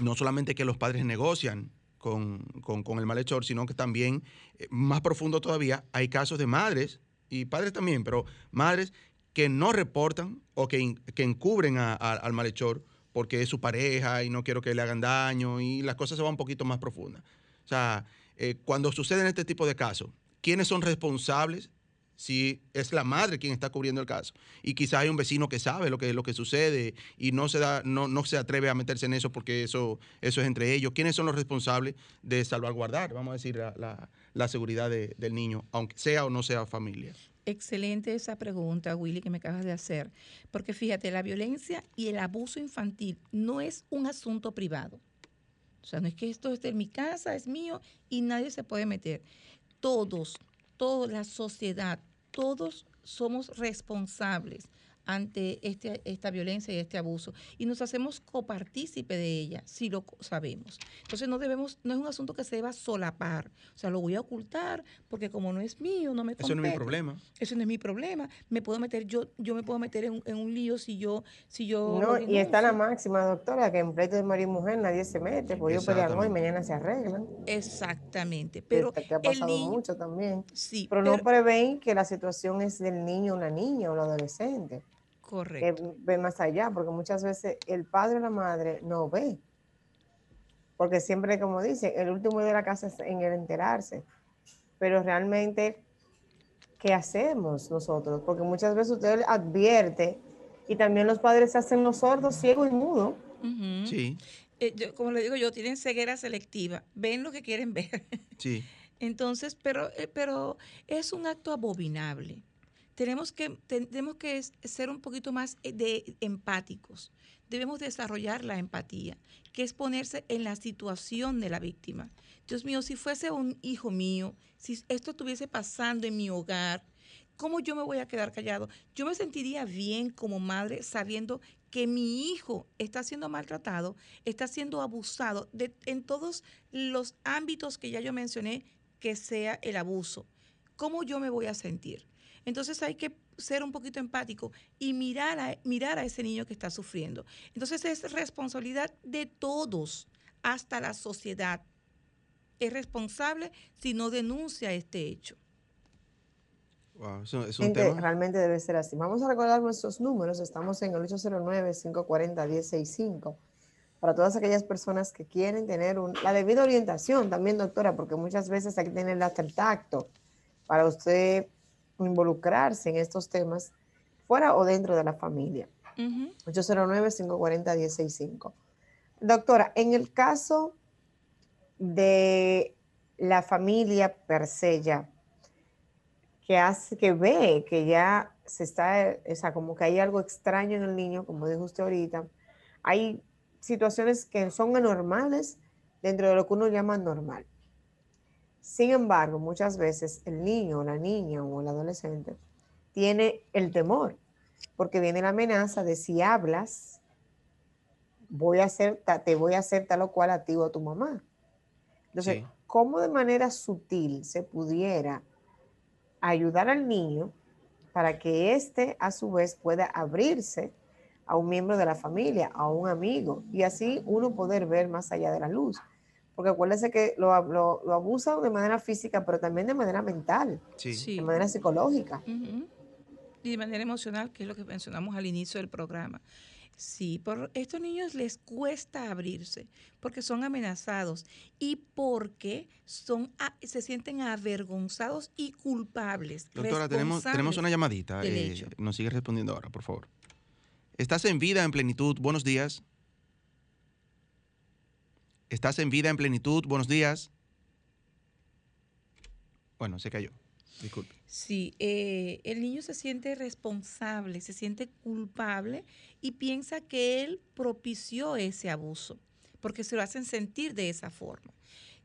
Speaker 2: no solamente que los padres negocian con, con, el malhechor, sino que también, eh, más profundo todavía, hay casos de madres, y padres también, pero madres que no reportan o que, que encubren al malhechor porque es su pareja y no quiero que le hagan daño y las cosas se van un poquito más profundas. O sea, eh, cuando suceden este tipo de casos, ¿quiénes son responsables si es la madre quien está cubriendo el caso. Y quizás hay un vecino que sabe lo que, lo que sucede y no se, da, no, no se atreve a meterse en eso porque eso, eso es entre ellos. ¿Quiénes son los responsables de salvaguardar, vamos a decir, la, la, seguridad del niño, aunque sea o no sea familia?
Speaker 7: Excelente esa pregunta, Willy, que me acabas de hacer. Porque fíjate, la violencia y el abuso infantil no es un asunto privado. O sea, no es que esto esté en mi casa, es mío y nadie se puede meter. Todos, toda la sociedad, todos somos responsables ante este, esta violencia y este abuso y nos hacemos copartícipe de ella si lo sabemos. Entonces no debemos, no es un asunto que se deba solapar, o sea, lo voy a ocultar porque como no es mío, no me compete.
Speaker 2: Eso no es mi problema.
Speaker 7: Eso no es mi problema. Me puedo meter, yo, yo me puedo meter en, un lío si yo, si yo.
Speaker 8: No, y está la máxima, doctora, que en pleito de marido y mujer nadie se mete, porque ellos pelean hoy y mañana se arreglan.
Speaker 7: Exactamente. Pero
Speaker 8: que ha pasado mucho también.
Speaker 7: Sí.
Speaker 8: Pero, pero no prevén que la situación es del niño o la niña o el adolescente.
Speaker 7: Correcto.
Speaker 8: que ve más allá, porque muchas veces el padre o la madre no ve. Porque siempre, como dice, el último de la casa es en el enterarse. Pero realmente, ¿qué hacemos nosotros? Porque muchas veces usted advierte y también los padres se hacen los sordos, ciegos y mudos.
Speaker 2: Sí.
Speaker 7: Eh, como le digo yo, tienen ceguera selectiva, ven lo que quieren ver.
Speaker 2: Sí.
Speaker 7: Entonces, pero, eh, pero es un acto abominable tenemos que, tenemos que ser un poquito más eh, de empáticos. Debemos desarrollar la empatía, que es ponerse en la situación de la víctima. Dios mío, si fuese un hijo mío, si esto estuviese pasando en mi hogar, ¿cómo yo me voy a quedar callado? Yo me sentiría bien como madre sabiendo que mi hijo está siendo maltratado, está siendo abusado en todos los ámbitos que ya yo mencioné que sea el abuso. ¿Cómo yo me voy a sentir? Entonces hay que ser un poquito empático y mirar a, mirar a ese niño que está sufriendo. Entonces es responsabilidad de todos, hasta la sociedad. Es responsable si no denuncia este hecho.
Speaker 2: Wow, es un tema.
Speaker 8: Realmente debe ser así. Vamos a recordar nuestros números. Estamos en el 809-540-1065 para todas aquellas personas que quieren tener la debida orientación también, doctora, porque muchas veces hay que tener hasta el tacto para usted involucrarse en estos temas fuera o dentro de la familia. 809-540-165. Doctora, en el caso de la familia per se ya, que hace, que ve que ya se está, o sea, como que hay algo extraño en el niño, como dijo usted ahorita, hay situaciones que son anormales dentro de lo que uno llama normal. Sin embargo, muchas veces el niño, la niña o el adolescente tiene el temor, porque viene la amenaza de si hablas, voy a hacer, te voy a hacer tal o cual a ti o a tu mamá. Entonces, ¿cómo de manera sutil se pudiera ayudar al niño para que éste a su vez pueda abrirse a un miembro de la familia, a un amigo, y así uno poder ver más allá de la luz? Porque acuérdense que lo, lo, abusan de manera física, pero también de manera mental, de manera psicológica.
Speaker 7: Y de manera emocional, que es lo que mencionamos al inicio del programa. Sí, por estos niños les cuesta abrirse porque son amenazados y porque son se sienten avergonzados y culpables.
Speaker 2: Doctora, tenemos, tenemos una llamadita. Eh, nos sigue respondiendo ahora, por favor. Estás en vida, en plenitud. Buenos días. Estás en vida, en plenitud. Buenos días. Bueno, se cayó. Disculpe.
Speaker 7: Sí, eh, el niño se siente responsable, se siente culpable y piensa que él propició ese abuso, porque se lo hacen sentir de esa forma.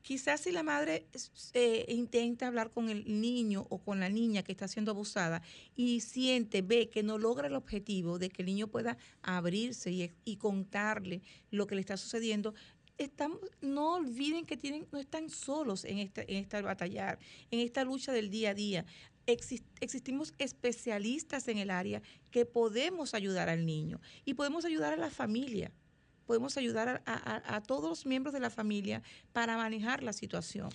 Speaker 7: Quizás si la madre eh, intenta hablar con el niño o con la niña que está siendo abusada y siente, ve que no logra el objetivo de que el niño pueda abrirse y, y contarle lo que le está sucediendo, estamos, no olviden que tienen, no están solos en esta, en esta batallar, en esta lucha del día a día. existimos especialistas en el área que podemos ayudar al niño y podemos ayudar a la familia. Podemos ayudar a, todos los miembros de la familia para manejar la situación.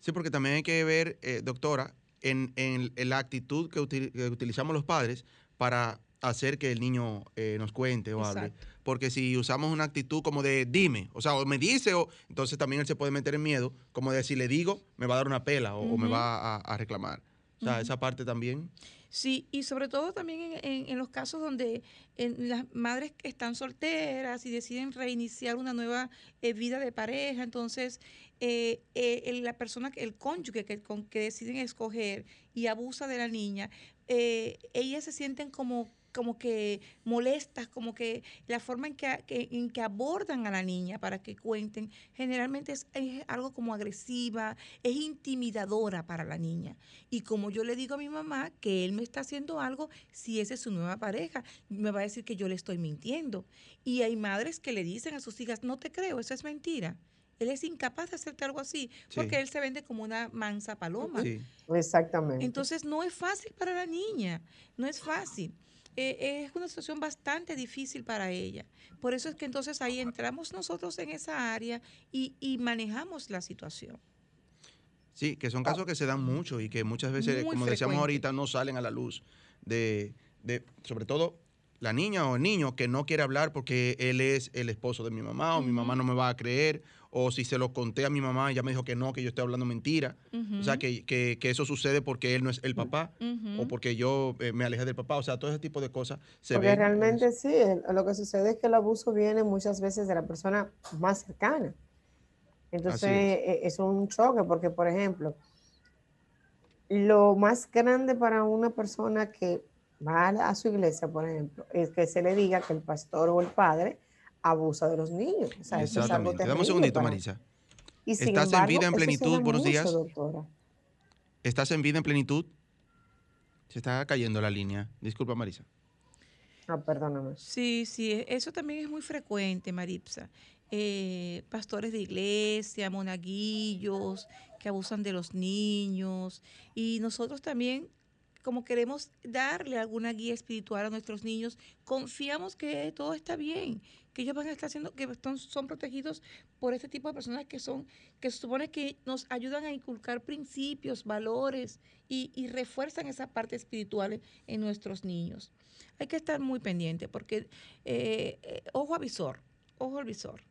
Speaker 2: Sí, porque también hay que ver, eh, doctora, en, la actitud que, utilizamos los padres para hacer que el niño eh, nos cuente o hable porque si usamos una actitud como de dime, o sea, o me dice, o entonces también él se puede meter en miedo, como de si le digo, me va a dar una pela o, me va a, reclamar. O sea, esa parte también.
Speaker 7: Sí, y sobre todo también en, los casos donde las madres están solteras y deciden reiniciar una nueva eh, vida de pareja, entonces eh, eh, la persona, el cónyuge que, que deciden escoger y abusa de la niña, ellas se sienten como como que molestas, como que la forma en que, en que abordan a la niña para que cuenten, generalmente es, algo como agresiva, es intimidadora para la niña. Y como yo le digo a mi mamá que él me está haciendo algo, si esa es su nueva pareja, me va a decir que yo le estoy mintiendo. Y hay madres que le dicen a sus hijas, no te creo, eso es mentira. Él es incapaz de hacerte algo así, porque él se vende como una mansa paloma.
Speaker 8: Exactamente.
Speaker 7: Entonces no es fácil para la niña, no es fácil. Eh, es una situación bastante difícil para ella. Por eso es que entonces ahí entramos nosotros en esa área y, manejamos la situación.
Speaker 2: Sí, que son casos que se dan mucho y que muchas veces, como decíamos ahorita, no salen a la luz de, de, sobre todo la niña o el niño que no quiere hablar porque él es el esposo de mi mamá o mi mamá no me va a creer o si se lo conté a mi mamá, ella me dijo que no, que yo estoy hablando mentira. O sea, que, que, que, eso sucede porque él no es el papá o porque yo eh, me alejé del papá. O sea, todo ese tipo de cosas se
Speaker 8: Porque realmente sí, lo que sucede es que el abuso viene muchas veces de la persona más cercana. Entonces, e, es. un choque porque, por ejemplo, lo más grande para una persona que va a su iglesia, por ejemplo, es que se le diga que el pastor o el padre abusa de los niños.
Speaker 2: Exactamente. Dame un segundito, Marisa. ¿Estás en vida en plenitud? Buenos días. ¿Estás en vida en plenitud? Se está cayendo la línea. Disculpa, Marisa.
Speaker 8: Ah, perdóname.
Speaker 7: Sí, sí, eso también es muy frecuente, Maripsa. Eh, pastores de iglesia, monaguillos que abusan de los niños. Y nosotros también como queremos darle alguna guía espiritual a nuestros niños, confiamos que todo está bien, que ellos van a estar haciendo, que son protegidos por este tipo de personas que son, que se supone que nos ayudan a inculcar principios, valores y, refuerzan esa parte espiritual en nuestros niños. Hay que estar muy pendiente porque, eh, eh, ojo avisor, ojo al visor.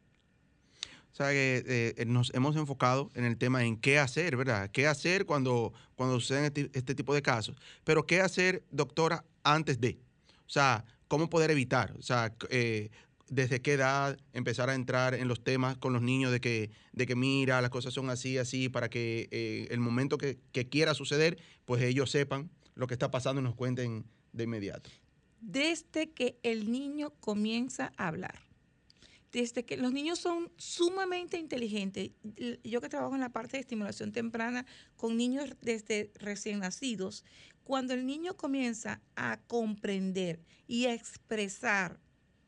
Speaker 2: O sea, que eh, nos hemos enfocado en el tema en qué hacer, ¿verdad? ¿Qué hacer cuando, cuando suceden este, este tipo de casos? Pero ¿qué hacer, doctora, antes de? O sea, ¿cómo poder evitar? O sea, eh, desde qué edad empezar a entrar en los temas con los niños de que, de que mira, las cosas son así, así, para que eh, el momento que, quiera suceder, pues ellos sepan lo que está pasando y nos cuenten de inmediato.
Speaker 7: Desde que el niño comienza a hablar. Desde que los niños son sumamente inteligentes. Yo que trabajo en la parte de estimulación temprana con niños desde recién nacidos, cuando el niño comienza a comprender y a expresar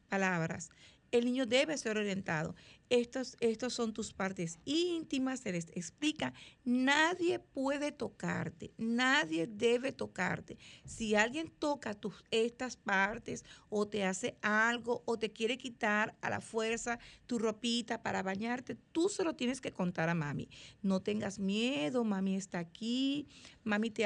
Speaker 7: palabras. El niño debe ser orientado estos, estos son tus partes íntimas, se les explica, nadie puede tocarte, nadie debe tocarte. Si alguien toca tus, estas partes o te hace algo o te quiere quitar a la fuerza tu ropita para bañarte, tú se lo tienes que contar a mami. No tengas miedo, mami está aquí, mami te,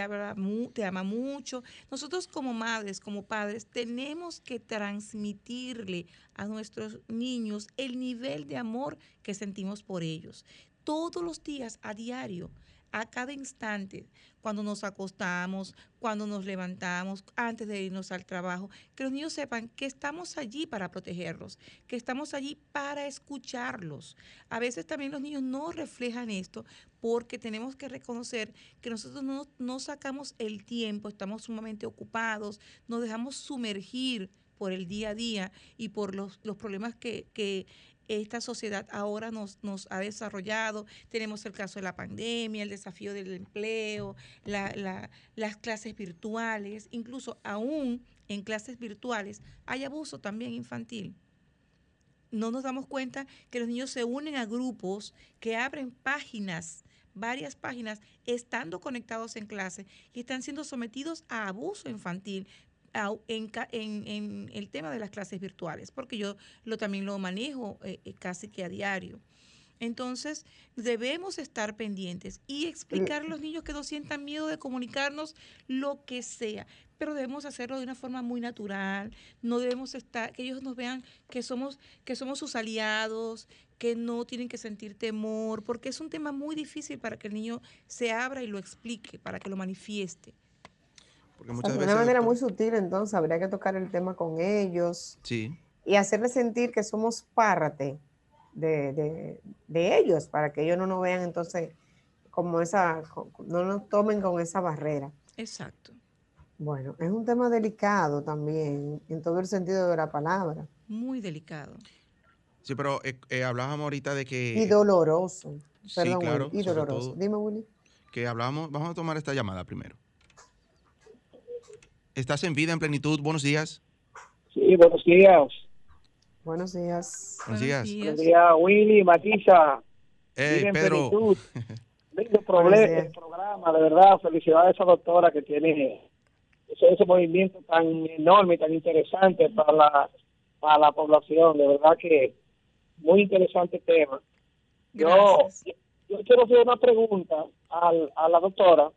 Speaker 7: te ama mucho. Nosotros como madres, como padres, tenemos que transmitirle a nuestros niños el nivel de amor que sentimos por ellos. Todos los días, a diario, a cada instante, cuando nos acostamos, cuando nos levantamos, antes de irnos al trabajo, que los niños sepan que estamos allí para protegerlos, que estamos allí para escucharlos. A veces también los niños no reflejan esto porque tenemos que reconocer que nosotros no, no sacamos el tiempo, estamos sumamente ocupados, nos dejamos sumergir por el día a día y por los, los problemas que, que esta sociedad ahora nos, nos, ha desarrollado. Tenemos el caso de la pandemia, el desafío del empleo, las clases virtuales, incluso aún en clases virtuales hay abuso también infantil. No nos damos cuenta que los niños se unen a grupos que abren páginas varias páginas estando conectados en clase y están siendo sometidos a abuso infantil en, el tema de las clases virtuales, porque yo lo, también lo manejo eh, eh, casi que a diario. Entonces, debemos estar pendientes y explicar a los niños que no sientan miedo de comunicarnos lo que sea, pero debemos hacerlo de una forma muy natural, no debemos estar, que ellos nos vean que somos, que somos sus aliados, que no tienen que sentir temor, porque es un tema muy difícil para que el niño se abra y lo explique, para que lo manifieste
Speaker 8: de una manera muy sutil, entonces habría que tocar el tema con ellos.
Speaker 2: Sí.
Speaker 8: Y hacerles sentir que somos parte de, ellos, para que ellos no nos vean entonces como esa, no nos tomen con esa barrera.
Speaker 7: Exacto.
Speaker 8: Bueno, es un tema delicado también, en todo el sentido de la palabra.
Speaker 7: Muy delicado.
Speaker 2: Sí, pero eh, eh, hablábamos ahorita de que...
Speaker 8: Y doloroso.
Speaker 2: Perdón, sí, claro,
Speaker 8: y doloroso. Dime, Willy.
Speaker 2: Que hablamos, vamos a tomar esta llamada primero. Estás en vida en plenitud. Buenos días.
Speaker 9: Sí, buenos días.
Speaker 8: Buenos días.
Speaker 2: Buenos días.
Speaker 9: Buenos días, Willy, Matisa.
Speaker 2: Hey, Pedro.
Speaker 9: Lindo programa, de verdad. Felicidades a esa doctora que tiene ese, ese, movimiento tan enorme y tan interesante para la, para la población. De verdad que muy interesante tema. Yo, yo quiero hacer una pregunta al, a la doctora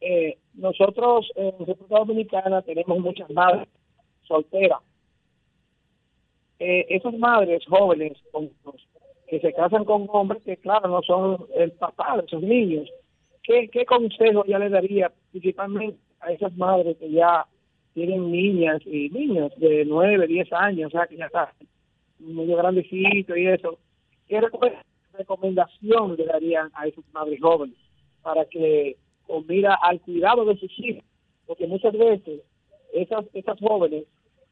Speaker 9: eh, nosotros en República Dominicana tenemos muchas madres solteras. Eh, esas madres jóvenes que se casan con hombres que, claro, no son el papá de esos niños, ¿qué, qué consejo ya le daría principalmente a esas madres que ya tienen niñas y niños de 9, 10 años, o sea, que ya están medio grandecito y eso? ¿Qué recomendación le darían a esas madres jóvenes para que o mira al cuidado de sus hijos, porque muchas veces esas, esas jóvenes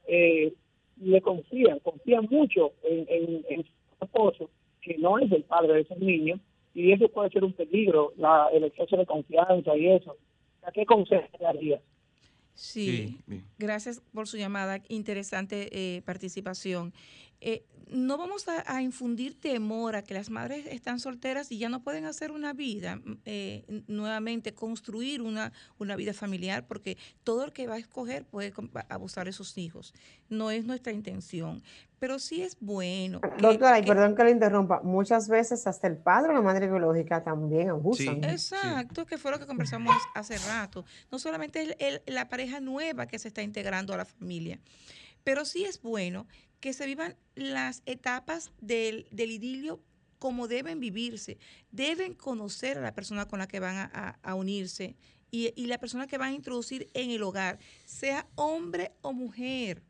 Speaker 9: eh, le confían, confían mucho en, en, su esposo, que no es el padre de esos niños, y eso puede ser un peligro, la, el exceso de confianza y eso. ¿A qué consejo daría?
Speaker 7: Sí, gracias por su llamada, interesante eh, participación. Eh, no vamos a, infundir temor a que las madres están solteras y ya no pueden hacer una vida, mm, eh, nuevamente construir una, una vida familiar, porque todo el que va a escoger puede abusar de sus hijos. No es nuestra intención, pero sí es bueno.
Speaker 8: Doctora, y perdón que le interrumpa, muchas veces hasta el padre o la madre biológica también abusan.
Speaker 7: Exacto, que fue lo que conversamos hace rato. No solamente la pareja nueva que se está integrando a la familia, pero sí es bueno que se vivan las etapas del, del idilio como deben vivirse. Deben conocer a la persona con la que van a, unirse y, y, la persona que van a introducir en el hogar, sea hombre o mujer.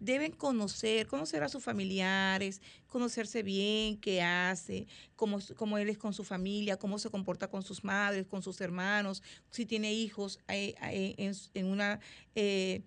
Speaker 7: Deben conocer, conocer a sus familiares, conocerse bien, qué hace, cómo, cómo él es con su familia, cómo se comporta con sus madres, con sus hermanos, si tiene hijos eh, eh, en, en, una... Eh,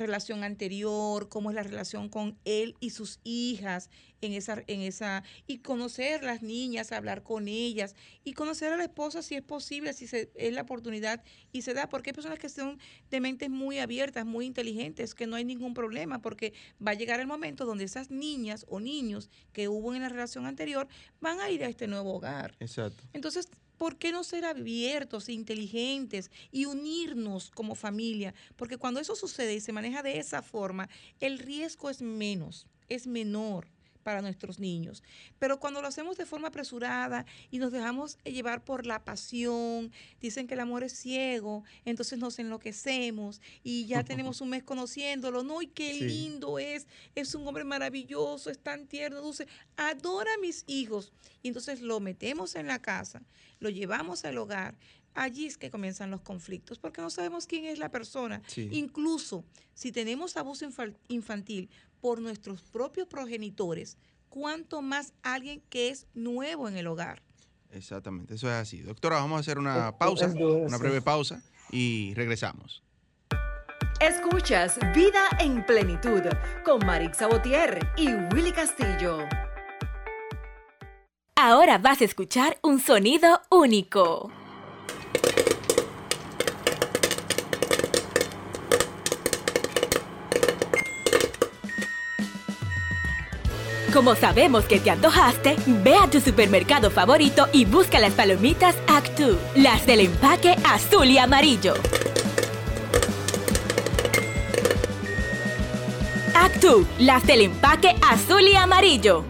Speaker 7: relación anterior, cómo es la relación con él y sus hijas en esa, en esa, y conocer las niñas, hablar con ellas, y conocer a la esposa si es posible, si se, es la oportunidad y se da, porque hay personas que son de mentes muy abiertas, muy inteligentes, que no hay ningún problema, porque va a llegar el momento donde esas niñas o niños que hubo en la relación anterior van a ir a este nuevo hogar.
Speaker 2: Exacto.
Speaker 7: Entonces, ¿por qué no ser abiertos, inteligentes y unirnos como familia? Porque cuando eso sucede y se maneja de esa forma, el riesgo es menos, es menor para nuestros niños. Pero cuando lo hacemos de forma apresurada y nos dejamos llevar por la pasión, dicen que el amor es ciego, entonces nos enloquecemos y ya tenemos un mes conociéndolo, no, y qué lindo es, es un hombre maravilloso, es tan tierno, dulce, adora a mis hijos. Y entonces lo metemos en la casa, lo llevamos al hogar, allí es que comienzan los conflictos, porque no sabemos quién es la persona. Incluso si tenemos abuso infantil por nuestros propios progenitores, cuanto más alguien que es nuevo en el hogar.
Speaker 2: Exactamente, eso es así. Doctora, vamos a hacer una pausa, una breve pausa y regresamos.
Speaker 1: Escuchas Vida en Plenitud con Marix Sabotier y Willy Castillo.
Speaker 4: Ahora vas a escuchar un sonido único. Como sabemos que te antojaste, ve a tu supermercado favorito y busca las palomitas Actu, las del empaque azul y amarillo. Actu, las del empaque azul y amarillo.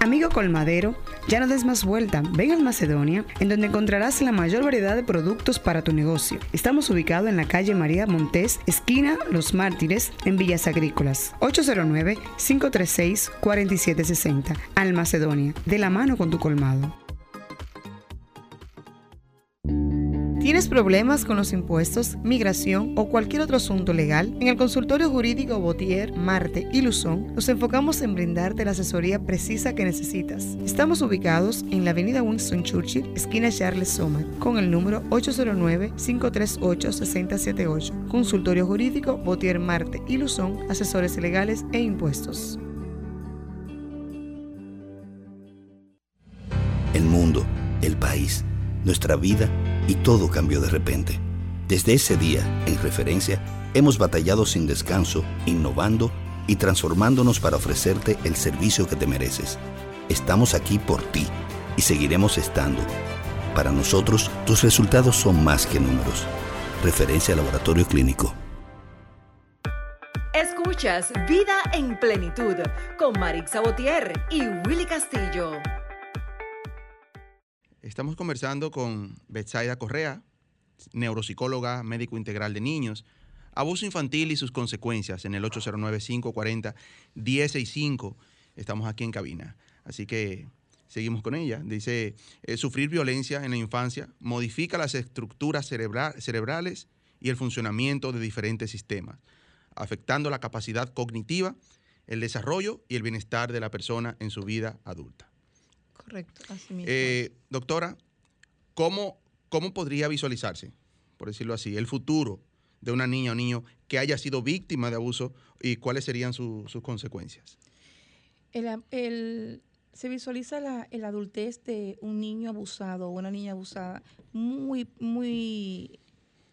Speaker 5: Amigo colmadero, ya no des más vuelta, ven al Macedonia, en donde encontrarás la mayor variedad de productos para tu negocio. Estamos ubicados en la calle María Montés, esquina Los Mártires, en Villas Agrícolas. 809-536-4760. Al Macedonia, de la mano con tu colmado. ¿Tienes problemas con los impuestos, migración o cualquier otro asunto legal? En el consultorio jurídico Botier, Marte y Luzón nos enfocamos en brindarte la asesoría precisa que necesitas. Estamos ubicados en la avenida Winston Churchill, esquina Charles Sommer, con el número 809-538-6078. Consultorio jurídico Botier, Marte y Luzón, asesores legales e impuestos.
Speaker 6: El mundo, el país, nuestra vida y todo cambió de repente. Desde ese día, en referencia, hemos batallado sin descanso, innovando y transformándonos para ofrecerte el servicio que te mereces. Estamos aquí por ti y seguiremos estando. Para nosotros, tus resultados son más que números. Referencia Laboratorio Clínico.
Speaker 1: Escuchas Vida en Plenitud con Marix Sabotier y Willy Castillo.
Speaker 2: Estamos conversando con Betsaida Correa, neuropsicóloga, médico integral de niños, abuso infantil y sus consecuencias en el 809-540-1065. Estamos aquí en cabina. Así que seguimos con ella. Dice, eh, sufrir violencia en la infancia modifica las estructuras cerebrales y el funcionamiento de diferentes sistemas, afectando la capacidad cognitiva, el desarrollo y el bienestar de la persona en su vida adulta.
Speaker 7: Correcto, así mismo.
Speaker 2: Eh, doctora, ¿cómo, ¿cómo podría visualizarse, por decirlo así, el futuro de una niña o niño que haya sido víctima de abuso y cuáles serían sus consecuencias?
Speaker 7: se visualiza la adultez de un niño abusado o una niña abusada muy, muy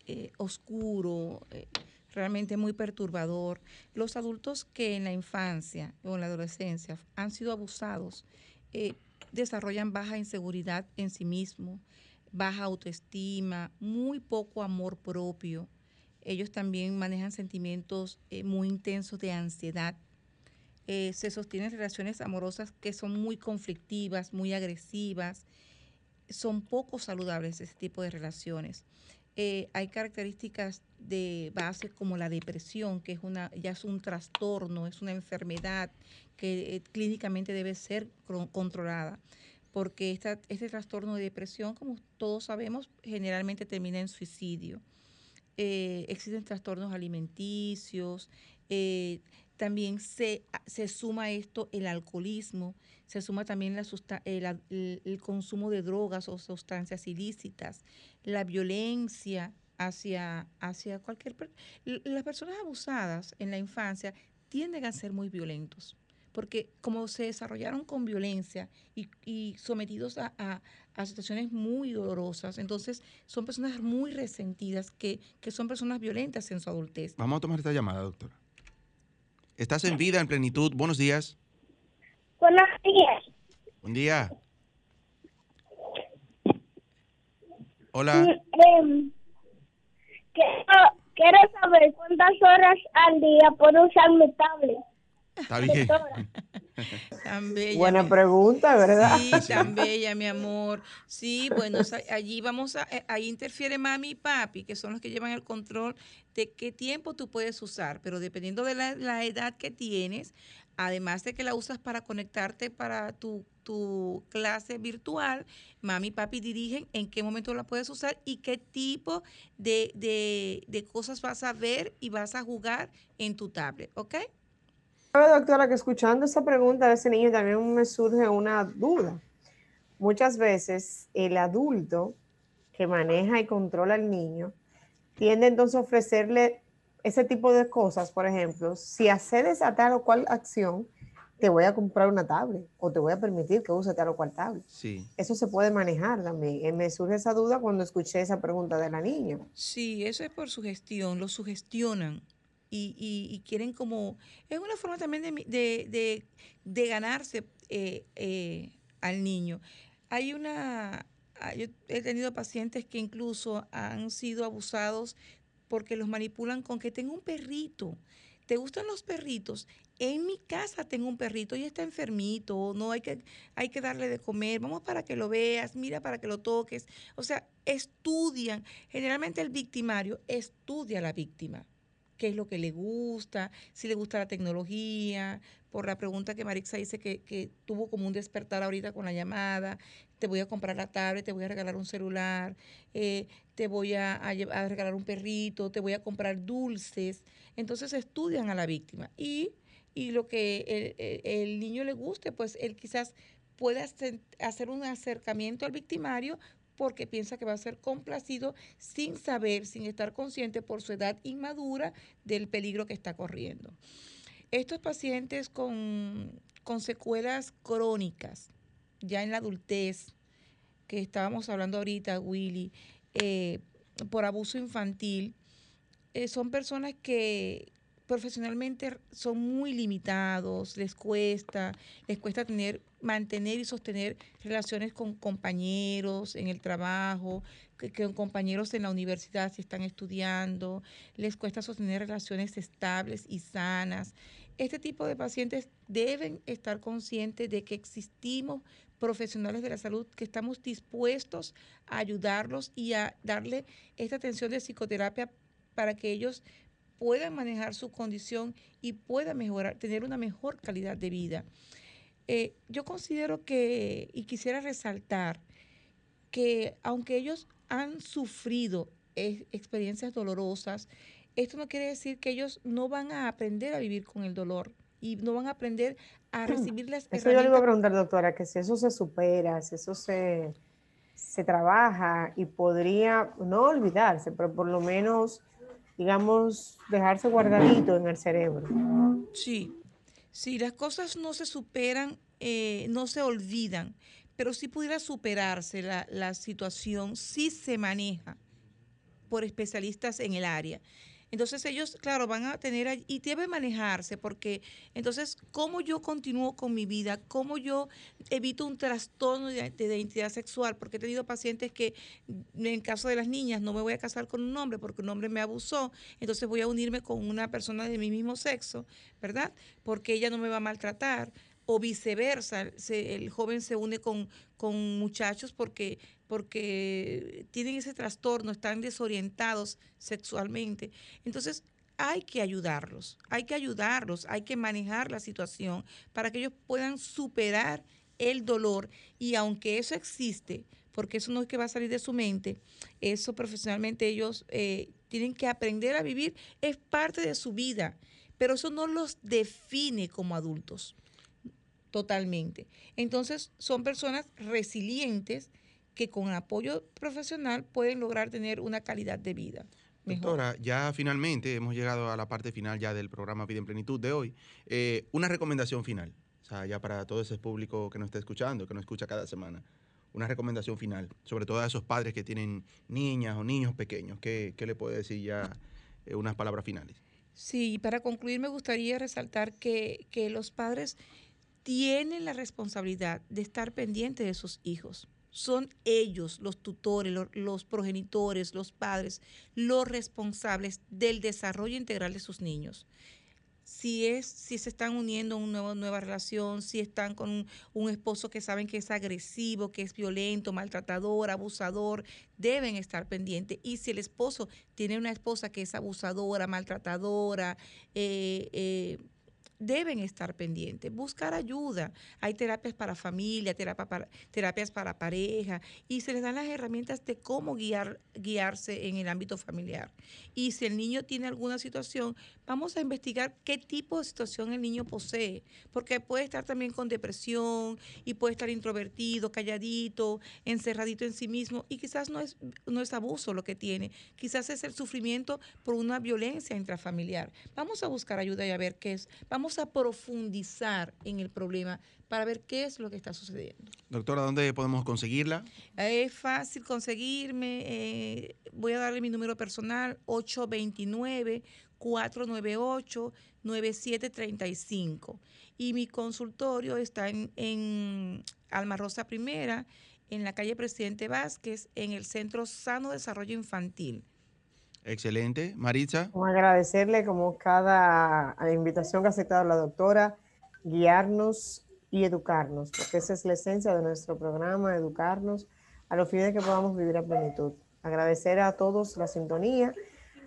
Speaker 7: eh, oscuro, eh, realmente muy perturbador. Los adultos que en la infancia o en la adolescencia han sido abusados, desarrollan baja inseguridad en sí mismo, baja autoestima, muy poco amor propio. Ellos también manejan sentimientos eh, muy intensos de ansiedad. Eh, se sostienen relaciones amorosas que son muy conflictivas, muy agresivas. Son poco saludables ese tipo de relaciones. Eh, hay características de base como la depresión, que es una, ya es un trastorno, es una enfermedad que eh, clínicamente debe ser controlada, porque esta, este trastorno de depresión, como todos sabemos, generalmente termina en suicidio. Eh, existen trastornos alimenticios, también se, se suma esto el alcoholismo, se suma también la el, consumo de drogas o sustancias ilícitas, la violencia hacia, hacia cualquier persona. Las personas abusadas en la infancia tienden a ser muy violentos, porque como se desarrollaron con violencia y, sometidos a, a, situaciones muy dolorosas, entonces son personas muy resentidas que, que son personas violentas en su adultez.
Speaker 2: Vamos a tomar esta llamada, doctora. Estás en vida, en plenitud. Buenos días.
Speaker 10: Buenos días.
Speaker 2: Buen día. Hola.
Speaker 10: Em, quiero, saber cuántas horas al día puedo usar mi tablet.
Speaker 2: Está bien.
Speaker 7: Tan bella,
Speaker 8: Buena pregunta, ¿verdad?
Speaker 7: Sí, tan bella, mi amor. Sí, bueno, allí vamos a, eh, ahí interfiere mami y papi, que son los que llevan el control de qué tiempo tú puedes usar, pero dependiendo de la, edad que tienes, además de que la usas para conectarte para tu, tu, clase virtual, mami y papi dirigen en qué momento la puedes usar y qué tipo de, de, de cosas vas a ver y vas a jugar en tu tablet, ¿ok?
Speaker 8: Doctora, que escuchando esa pregunta de ese niño también me surge una duda. Muchas veces el adulto que maneja y controla al niño tiende entonces a ofrecerle ese tipo de cosas, por ejemplo, si accedes a tal o cual acción, te voy a comprar una tablet o te voy a permitir que use tal o cual tablet.
Speaker 2: Sí.
Speaker 8: Eso se puede manejar también. Eh, me surge esa duda cuando escuché esa pregunta de la niña.
Speaker 7: Sí, eso es por sugestión, lo sugestionan y, quieren como, es una forma también de, de, ganarse eh, eh, al niño. Hay una, ah, yo he tenido pacientes que incluso han sido abusados porque los manipulan con que tengo un perrito. ¿Te gustan los perritos? En mi casa tengo un perrito y está enfermito, no hay que, hay que darle de comer, vamos para que lo veas, mira para que lo toques. O sea, estudian. Generalmente el victimario estudia a la víctima qué es lo que le gusta, si le gusta la tecnología, por la pregunta que Marixa dice que, tuvo como un despertar ahorita con la llamada, te voy a comprar la tablet, te voy a regalar un celular, eh, te voy a, regalar un perrito, te voy a comprar dulces. Entonces estudian a la víctima y, lo que el, niño le guste, pues él quizás pueda hacer un acercamiento al victimario porque piensa que va a ser complacido sin saber, sin estar consciente por su edad inmadura del peligro que está corriendo. Estos pacientes con, secuelas crónicas, ya en la adultez, que estábamos hablando ahorita, Willy, eh, por abuso infantil, eh, son personas que, profesionalmente son muy limitados, les cuesta, les cuesta tener, mantener y sostener relaciones con compañeros en el trabajo, con compañeros en la universidad si están estudiando, les cuesta sostener relaciones estables y sanas. Este tipo de pacientes deben estar conscientes de que existimos profesionales de la salud que estamos dispuestos a ayudarlos y a darle esta atención de psicoterapia para que ellos puedan manejar su condición y puedan mejorar, tener una mejor calidad de vida. Eh, yo considero que, y quisiera resaltar, que aunque ellos han sufrido experiencias dolorosas, esto no quiere decir que ellos no van a aprender a vivir con el dolor y no van a aprender a recibir las
Speaker 8: Eso yo le iba a preguntar, doctora, que si eso se supera, si eso se, se trabaja y podría no olvidarse, pero por lo menos digamos, dejarse guardadito en el cerebro.
Speaker 7: Sí, sí, las cosas no se superan, eh, no se olvidan, pero si pudiera superarse la, la situación, sí se maneja por especialistas en el área. Entonces ellos, claro, van a tener y debe manejarse porque entonces, ¿cómo yo continúo con mi vida? ¿Cómo yo evito un trastorno de, identidad sexual? Porque he tenido pacientes que, en caso de las niñas, no me voy a casar con un hombre porque un hombre me abusó, entonces voy a unirme con una persona de mi mismo sexo, ¿verdad? Porque ella no me va a maltratar o viceversa, el joven se une con, con muchachos porque, porque tienen ese trastorno, están desorientados sexualmente. Entonces, hay que ayudarlos, hay que ayudarlos, hay que manejar la situación para que ellos puedan superar el dolor. Y aunque eso existe, porque eso no es que va a salir de su mente, eso profesionalmente ellos eh, tienen que aprender a vivir, es parte de su vida, pero eso no los define como adultos totalmente. Entonces son personas resilientes que con apoyo profesional pueden lograr tener una calidad de vida.
Speaker 2: Doctora, ya finalmente hemos llegado a la parte final ya del programa Vida en Plenitud de hoy. Eh, una recomendación final, o sea, ya para todo ese público que nos está escuchando, que nos escucha cada semana. Una recomendación final, sobre todo a esos padres que tienen niñas o niños pequeños. ¿Qué, le puede decir ya eh, unas palabras finales?
Speaker 7: Sí, para concluir me gustaría resaltar que, que los padres tienen la responsabilidad de estar pendientes de sus hijos son ellos, los tutores, los, progenitores, los padres, los responsables del desarrollo integral de sus niños. Si, es, si se están uniendo a una nueva, relación, si están con un, esposo que saben que es agresivo, que es violento, maltratador, abusador, deben estar pendientes. Y si el esposo tiene una esposa que es abusadora, maltratadora, eh, eh, deben estar pendientes, buscar ayuda. Hay terapias para familia, terapia para, terapias para pareja y se les dan las herramientas de cómo guiar, guiarse en el ámbito familiar. Y si el niño tiene alguna situación, vamos a investigar qué tipo de situación el niño posee, porque puede estar también con depresión y puede estar introvertido, calladito, encerradito en sí mismo y quizás no es, no es abuso lo que tiene, quizás es el sufrimiento por una violencia intrafamiliar. Vamos a buscar ayuda y a ver qué es. Vamos a profundizar en el problema para ver qué es lo que está sucediendo.
Speaker 2: Doctora, ¿dónde podemos conseguirla?
Speaker 7: Es fácil conseguirme. Eh, voy a darle mi número personal, 829-498-9735. Y mi consultorio está en, en Alma Rosa Primera, en la calle Presidente Vázquez, en el Centro Sano Desarrollo Infantil.
Speaker 2: Excelente. Maritza.
Speaker 8: agradecerle como cada invitación que ha aceptado la doctora, guiarnos y educarnos, porque esa es la esencia de nuestro programa, educarnos a los fines de que podamos vivir a plenitud. Agradecer a todos la sintonía,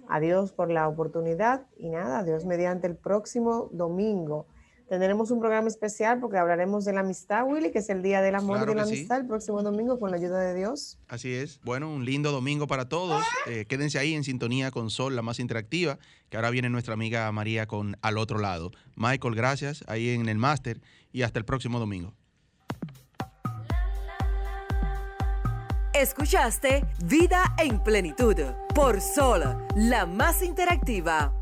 Speaker 8: a Dios por la oportunidad y nada, Dios mediante el próximo domingo Tendremos un programa especial porque hablaremos de la amistad, Willy, que es el Día del Amor y de la Amistad el próximo domingo con la ayuda de Dios.
Speaker 2: Así es. Bueno, un lindo domingo para todos. Eh, quédense ahí en sintonía con Sol, la más interactiva, que ahora viene nuestra amiga María con Al otro lado. Michael, gracias ahí en el máster y hasta el próximo domingo.
Speaker 1: Escuchaste Vida en Plenitud por Sol, la más interactiva.